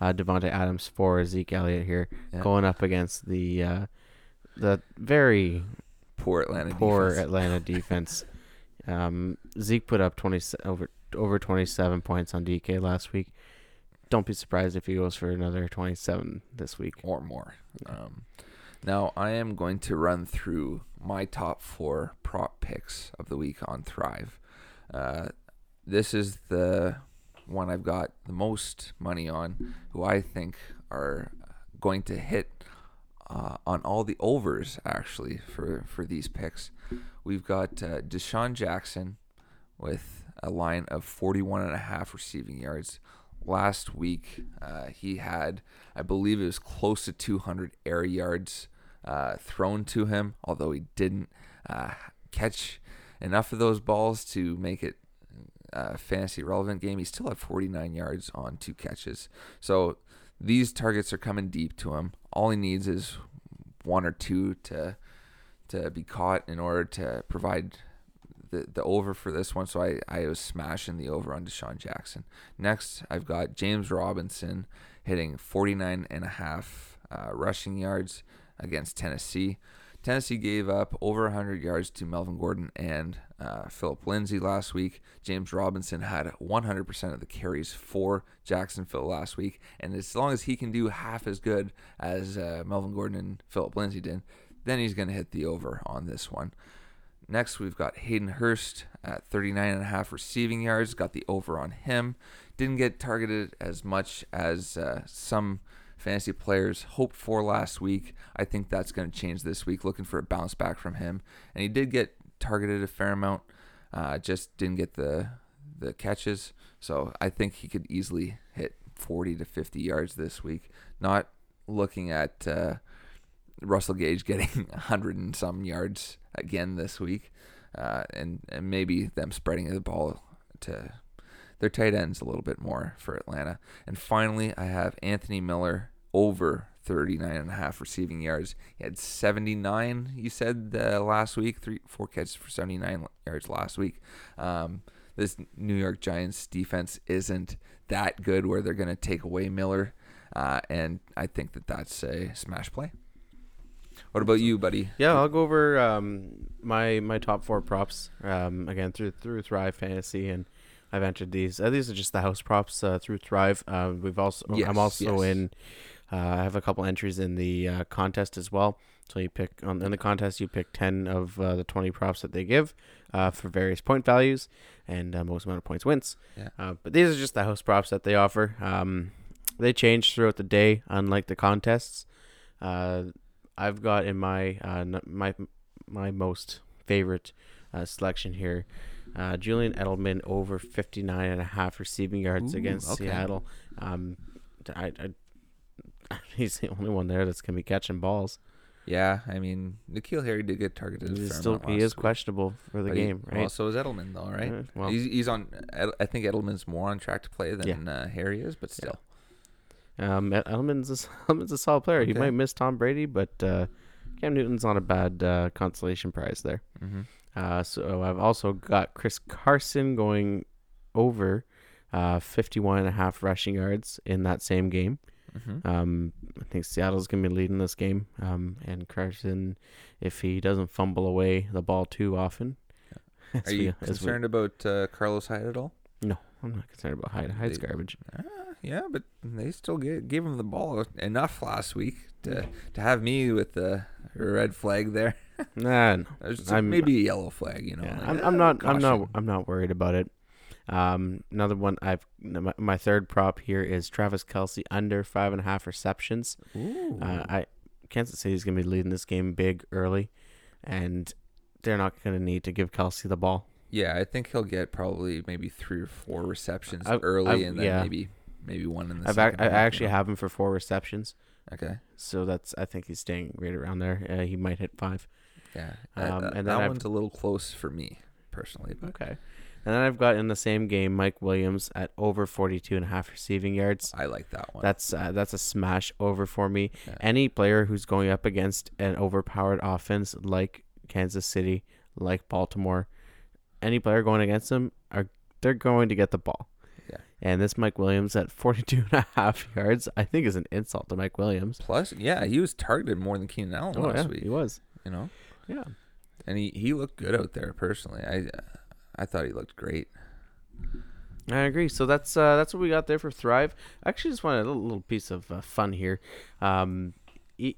uh, Davante Adams for Zeke Elliott here, Yeah. going up against the uh, the very poor Atlanta poor defense. Atlanta defense. Um, Zeke put up twenty over over twenty seven points on DK last week. don't be surprised if he goes for another 27 this week. or more. Um, now I am going to run through my top four prop picks of the week on Thrive. Uh, this is the one I've got the most money on, who I think are going to hit uh, on all the overs actually for for these picks. We've got uh, DeSean Jackson with a line of 41 and a half receiving yards. Last week, uh, he had, I believe it was close to 200 air yards uh, thrown to him, although he didn't uh, catch enough of those balls to make it a fantasy relevant game. He still had 49 yards on two catches. So these targets are coming deep to him. All he needs is one or two to to be caught in order to provide the, the over for this one. So I, I was smashing the over on DeSean Jackson. Next, I've got James Robinson hitting 49 and a half uh, rushing yards against Tennessee. Tennessee gave up over 100 yards to Melvin Gordon and uh, Phillip Lindsay last week. James Robinson had 100% of the carries for Jacksonville last week. And as long as he can do half as good as uh, Melvin Gordon and Phillip Lindsay did, then he's going to hit the over on this one. Next, we've got Hayden Hurst at 39 and a half receiving yards. Got the over on him. Didn't get targeted as much as uh, some fantasy players hoped for last week. I think that's going to change this week. Looking for a bounce back from him, and he did get targeted a fair amount. Uh, just didn't get the the catches. So I think he could easily hit 40 to 50 yards this week. Not looking at uh, Russell Gage getting 100 and some yards again this week, uh, and and maybe them spreading the ball to their tight ends a little bit more for Atlanta. And finally, I have Anthony Miller over 39 and a half receiving yards. He had 79, you said uh, last week, three, four catches for 79 yards last week. Um, this New York Giants defense isn't that good where they're going to take away Miller. Uh, and I think that that's a smash play. What about you, buddy? Yeah, I'll go over um, my my top four props um, again through through Thrive Fantasy, and I've entered these. Uh, these are just the house props uh, through Thrive. Uh, we've also Yes, I'm also yes. in. Uh, I have a couple entries in the uh, contest as well. So you pick on in the contest, you pick ten of uh, the twenty props that they give uh, for various point values, and uh, most amount of points wins. Yeah. Uh, but these are just the house props that they offer. Um, they change throughout the day, unlike the contests. Uh, I've got in my uh, n- my my most favorite uh, selection here. Uh, Julian Edelman over 59 and a half receiving yards Ooh, against okay. Seattle. Um, I, I, he's the only one there that's gonna be catching balls. Yeah, I mean, N'Keal Harry did get targeted. a He's still he is week, questionable for the but he- game, right? Well, so is Edelman, though, right? Uh, well, he's, he's on. I think Edelman's more on track to play than Yeah. uh, Harry is, but still. um, Edelman's a, Edelman's a solid player. He might miss Tom Brady, but uh, Cam Newton's not a bad uh, consolation prize there. Mm-hmm. Uh, so I've also got Chris Carson going over uh, 51 and a half rushing yards in that same game. Mm-hmm. Um, I think Seattle's going to be leading this game. Um, and Carson, if he doesn't fumble away the ball too often. as Are you we- we- concerned about uh, Carlos Hyde at all? No, I'm not concerned about Hyde. Hyde's They- garbage. Ah, yeah, but they still gave, gave him the ball enough last week to to have me with the red flag there. Nah, no. Maybe a yellow flag, you know. Yeah, like, I'm, ah, I'm not. I'm not. I'm not worried about it. Um, another one. I've my, my third prop here is Travis Kelce under five and a half receptions. Ooh. Uh, I Kansas City's gonna be leading this game big early, and they're not gonna need to give Kelsey the ball. yeah, I think he'll get probably maybe three or four receptions I've- early, I've- and then yeah. maybe maybe one in the I've ac- I actually have him for four receptions, Okay. so that's I think he's staying right around there. Uh, he might hit five. Yeah. Um, that, and that I've- one's a little close for me personally, but Okay. And then I've got in the same game Mike Williams at over 42 and a half receiving yards. I like that one. That's uh, that's a smash over for me. Yeah. Any player who's going up against an overpowered offense like Kansas City, like Baltimore, any player going against them are they're going to get the ball. Yeah. And this Mike Williams at 42 and a half yards, I think is an insult to Mike Williams. Plus, yeah, he was targeted more than Keenan Allen Oh last yeah, week. he was. You know, Yeah. and he, he looked good out there personally. I I thought he looked great. I agree. So that's uh, that's what we got there for Thrive. I actually just wanted a little, piece of uh, fun here. Um, I-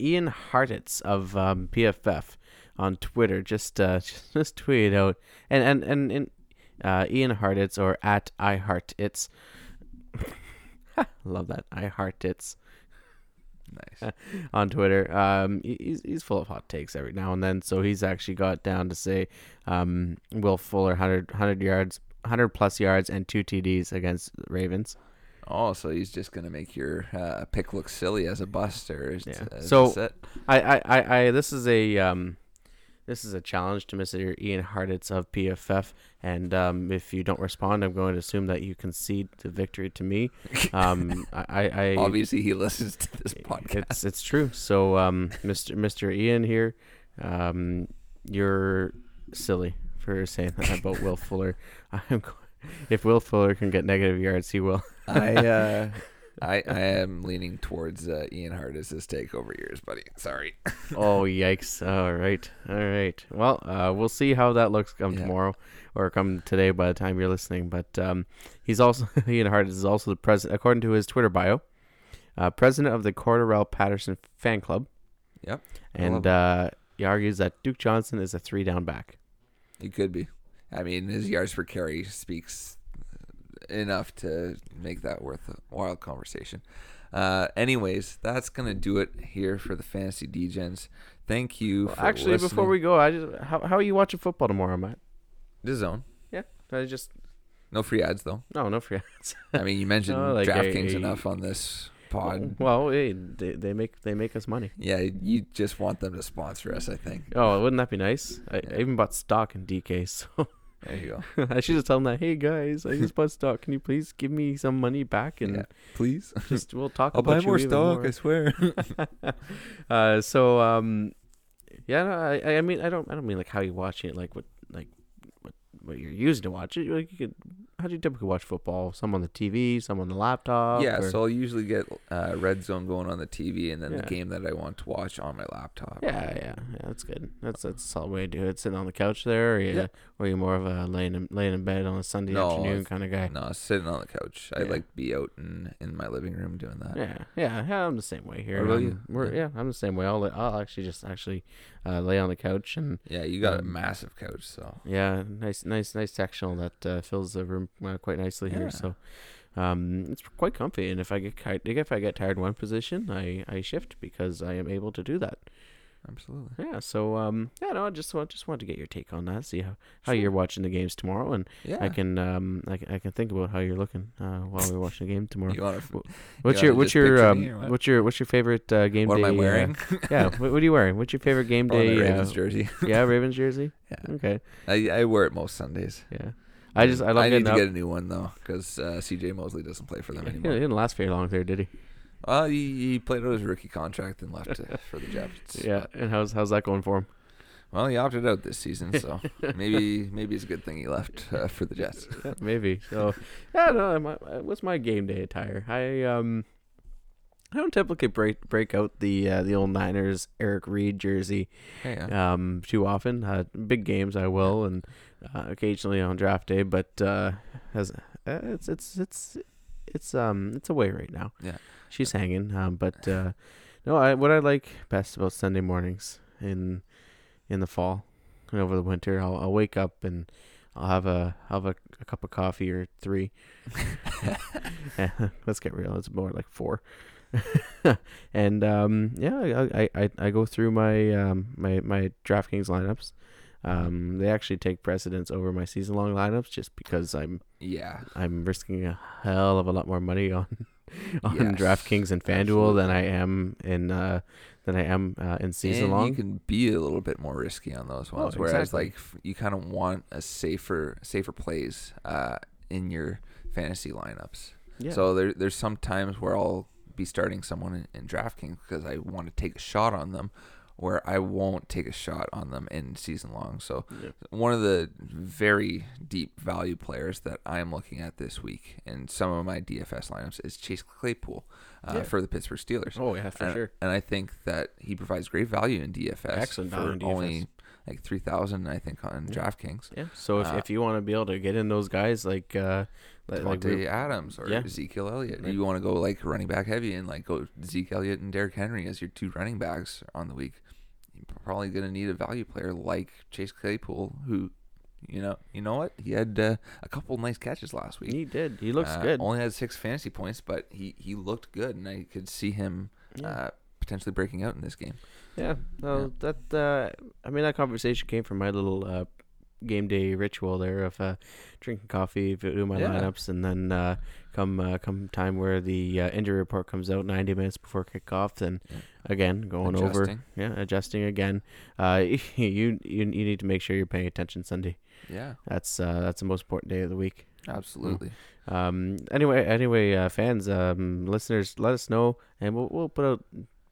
Ian Hartitz of um, PFF on Twitter just uh, just tweeted out, and and and, and uh, Ian Hartitz or at I Heart It's. Love that I Heart It's Nice. on Twitter. Um, he's he's full of hot takes every now and then. So he's actually got down to say, um, Will Fuller 100, 100 yards, hundred plus yards, and two TDs against the Ravens. Oh, so he's just gonna make your uh, pick look silly as a buster. Is, Yeah. is So-? I, I, I, I this is a um, this is a challenge to Mr. Ian Hartitz of PFF, and um, if you don't respond, I'm going to assume that you concede the victory to me. Um, I, I, I obviously he listens to this podcast. It's it's true. So, um, Mr. Mr. Ian here, um, you're silly for saying that about Will Fuller. I'm if Will Fuller can get negative yards, he will. I uh, I I am leaning towards uh, Ian his take over yours, buddy. Sorry. oh yikes! All right, all right. Well, uh, we'll see how that looks come Yeah. tomorrow or come today by the time you're listening. But um, he's also Ian Hartitz is also the president, according to his Twitter bio, uh, president of the Cordarrelle Patterson fan club, Yep. And uh, he argues that Duke Johnson is a three down back. He could be. I mean, his yards per carry speaks enough to make that worth a wild conversation. Uh, anyways, that's gonna do it here for the fantasy DGens. Thank you. For Actually, before we go, I just how how are you watching football tomorrow, Matt? the zone, Yeah, I just no free ads though. no no free ads. I mean, you mentioned Oh, like, DraftKings enough on this pod. well, hey, they, they make they make us money. Yeah, you just want them to sponsor us. I think. Oh, wouldn't that be nice? I, Yeah. I even bought stock in DK, so There you go. I should just tell them that. Hey guys, I just bought stock. Can you please give me some money back and Yeah, please. just we'll talk I'll about buy more stock. more. I swear. uh, so um, yeah, no, I I mean I don't I don't mean like how you watching it like what like what what you're using to watch it. Like you could, how do you typically watch football? Some on the TV, some on the laptop. yeah, or- so I'll usually get uh, Red Zone going on the TV, and then Yeah. the game that I want to watch on my laptop. Yeah, yeah, yeah. That's good. That's that's a solid way to do it. Sitting on the couch there, or you, Yeah. or you more of a laying in, laying in bed on a Sunday No, afternoon kind of guy. No, sitting on the couch. I like to be out in, in my living room doing that. Yeah, yeah, yeah. I'm the same way here. What about you? We're, Yeah. yeah. I'm the same way. I'll I'll actually just actually uh, lay on the couch and Yeah, you got a Um, massive couch, so yeah, nice nice nice sectional that uh, fills the room uh, quite nicely Yeah. here. So. Um, it's quite comfy, and if I get if I get tired in one position, I, I shift because I am able to do that. Absolutely. Yeah, so um, yeah, no, I just want just wanted to get your take on that, see how, how Sure. you're watching the games tomorrow, and Yeah. I can um I can, I can think about how you're looking uh, while we're watching the game tomorrow. You want to? What's your what's your um what? what's your what's your favorite uh, game What day? am I uh, wearing? yeah, what, what are you wearing? What's your favorite game day? Ravens uh, jersey. yeah, Ravens jersey. Yeah. Okay. I, I wear it most Sundays. Yeah. I just I love I need to up. get a new one though, because uh, C.J. Mosley doesn't play for them Yeah, he didn't last very long there, did he? Well, he, he played out his rookie contract and left uh, for the Jets. Yeah. And how's how's that going for him? Well, he opted out this season, so maybe maybe it's a good thing he left uh, for the Jets. Yeah, maybe. So yeah, no. My, what's my game day attire? I um. I don't typically break break out the uh, the old Niners Eric Reid jersey yeah. um, too often. Uh, big games I will, and uh, occasionally on draft day. But uh, as uh, it's it's it's it's um it's away right now. Yeah. She's hanging. Um, but uh, no, I what I like best about Sunday mornings in in the fall and over the winter, I'll I'll wake up and I'll have a have a, a cup of coffee or three. Yeah, let's get real. It's more like four. and um, yeah, I, I, I, I go through my um, my my DraftKings lineups. Um, they actually take precedence over my season long lineups just because I'm yeah. I'm risking a hell of a lot more money on on Yes, DraftKings and FanDuel than I am in uh, than I am uh, in season and long. you can be a little bit more risky on those Oh, ones. whereas, exactly. like, you kind of want a safer, safer plays uh, in your fantasy lineups. yeah. So there, there's some times where I'll be starting someone in, in DraftKings because I want to take a shot on them, where I won't take a shot on them in season long. So Yeah. one of the very deep value players that I'm looking at this week in some of my DFS lineups is Chase Claypool uh, Yeah. for the Pittsburgh Steelers. oh yeah, for and, sure. and I think that he provides great value in DFS Excellent for value in DFS. only like three thousand, I think, on Yeah. DraftKings. Yeah. So if, Uh, if you want to be able to get in those guys like uh like, like we- Adams or yeah. Ezekiel Elliott. Right. You want to go like running back heavy and like go Zeke Elliott and Derrick Henry as your two running backs on the week. You're probably gonna need a value player like Chase Claypool, who, you know, you know what? He had uh, a couple nice catches last week. he did. He looks Uh, good. Only had six fantasy points, but he he looked good, and I could see him Yeah. uh, potentially breaking out in this game. Yeah, well, that uh, I mean that conversation came from my little uh, game day ritual there of uh, drinking coffee, doing my Yeah. lineups, and then uh, come uh, come time where the uh, injury report comes out ninety minutes before kickoff, then Yeah. again going over, Adjusting. yeah, adjusting again. Uh, you, you you need to make sure you're paying attention Sunday. Yeah, That's uh, that's the most important day of the week. absolutely. Um. Anyway, anyway, uh, fans, um, listeners, let us know, and we'll we'll put out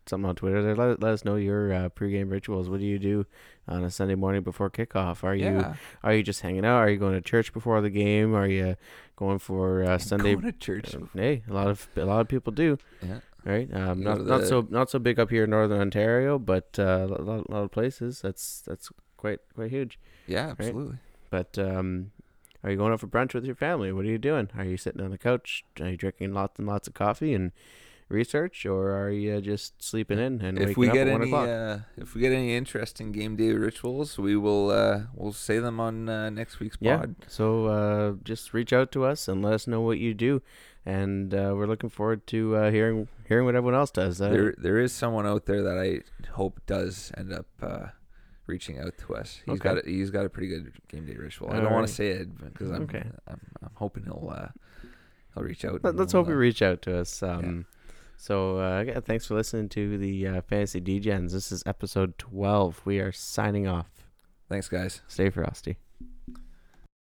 something on Twitter there. Let let us know your uh, pregame rituals. What do you do on a Sunday morning before kickoff? Are you yeah, are you just hanging out? Are you going to church before the game? Are you going for uh, Sunday? going to church. Uh, Hey, a lot of a lot of people do, Yeah, right? Um, not to not so not so big up here in northern Ontario, but uh, a lot, lot of places that's that's quite quite huge. yeah, absolutely. But um, are you going out for brunch with your family? What are you doing? Are you sitting on the couch? Are you drinking lots and lots of coffee and research, or are you just sleeping in and if waking we up get any o'clock? uh, if we get any interesting game day rituals, we will uh, we'll say them on uh, next week's yeah. pod. So uh, just reach out to us and let us know what you do, and uh, we're looking forward to uh, hearing hearing what everyone else does. Uh, There there is someone out there that I hope does end up uh, reaching out to us. He's Okay. got a, he's got a pretty good game day ritual. I don't want to say it because I'm, Okay. I'm I'm hoping he'll uh, he'll reach out. Let, let's we'll, hope uh, reach out to us. Um, So uh, yeah, thanks for listening to the uh, Fantasy DGens. This is episode twelve. We are signing off. Thanks, guys. Stay frosty.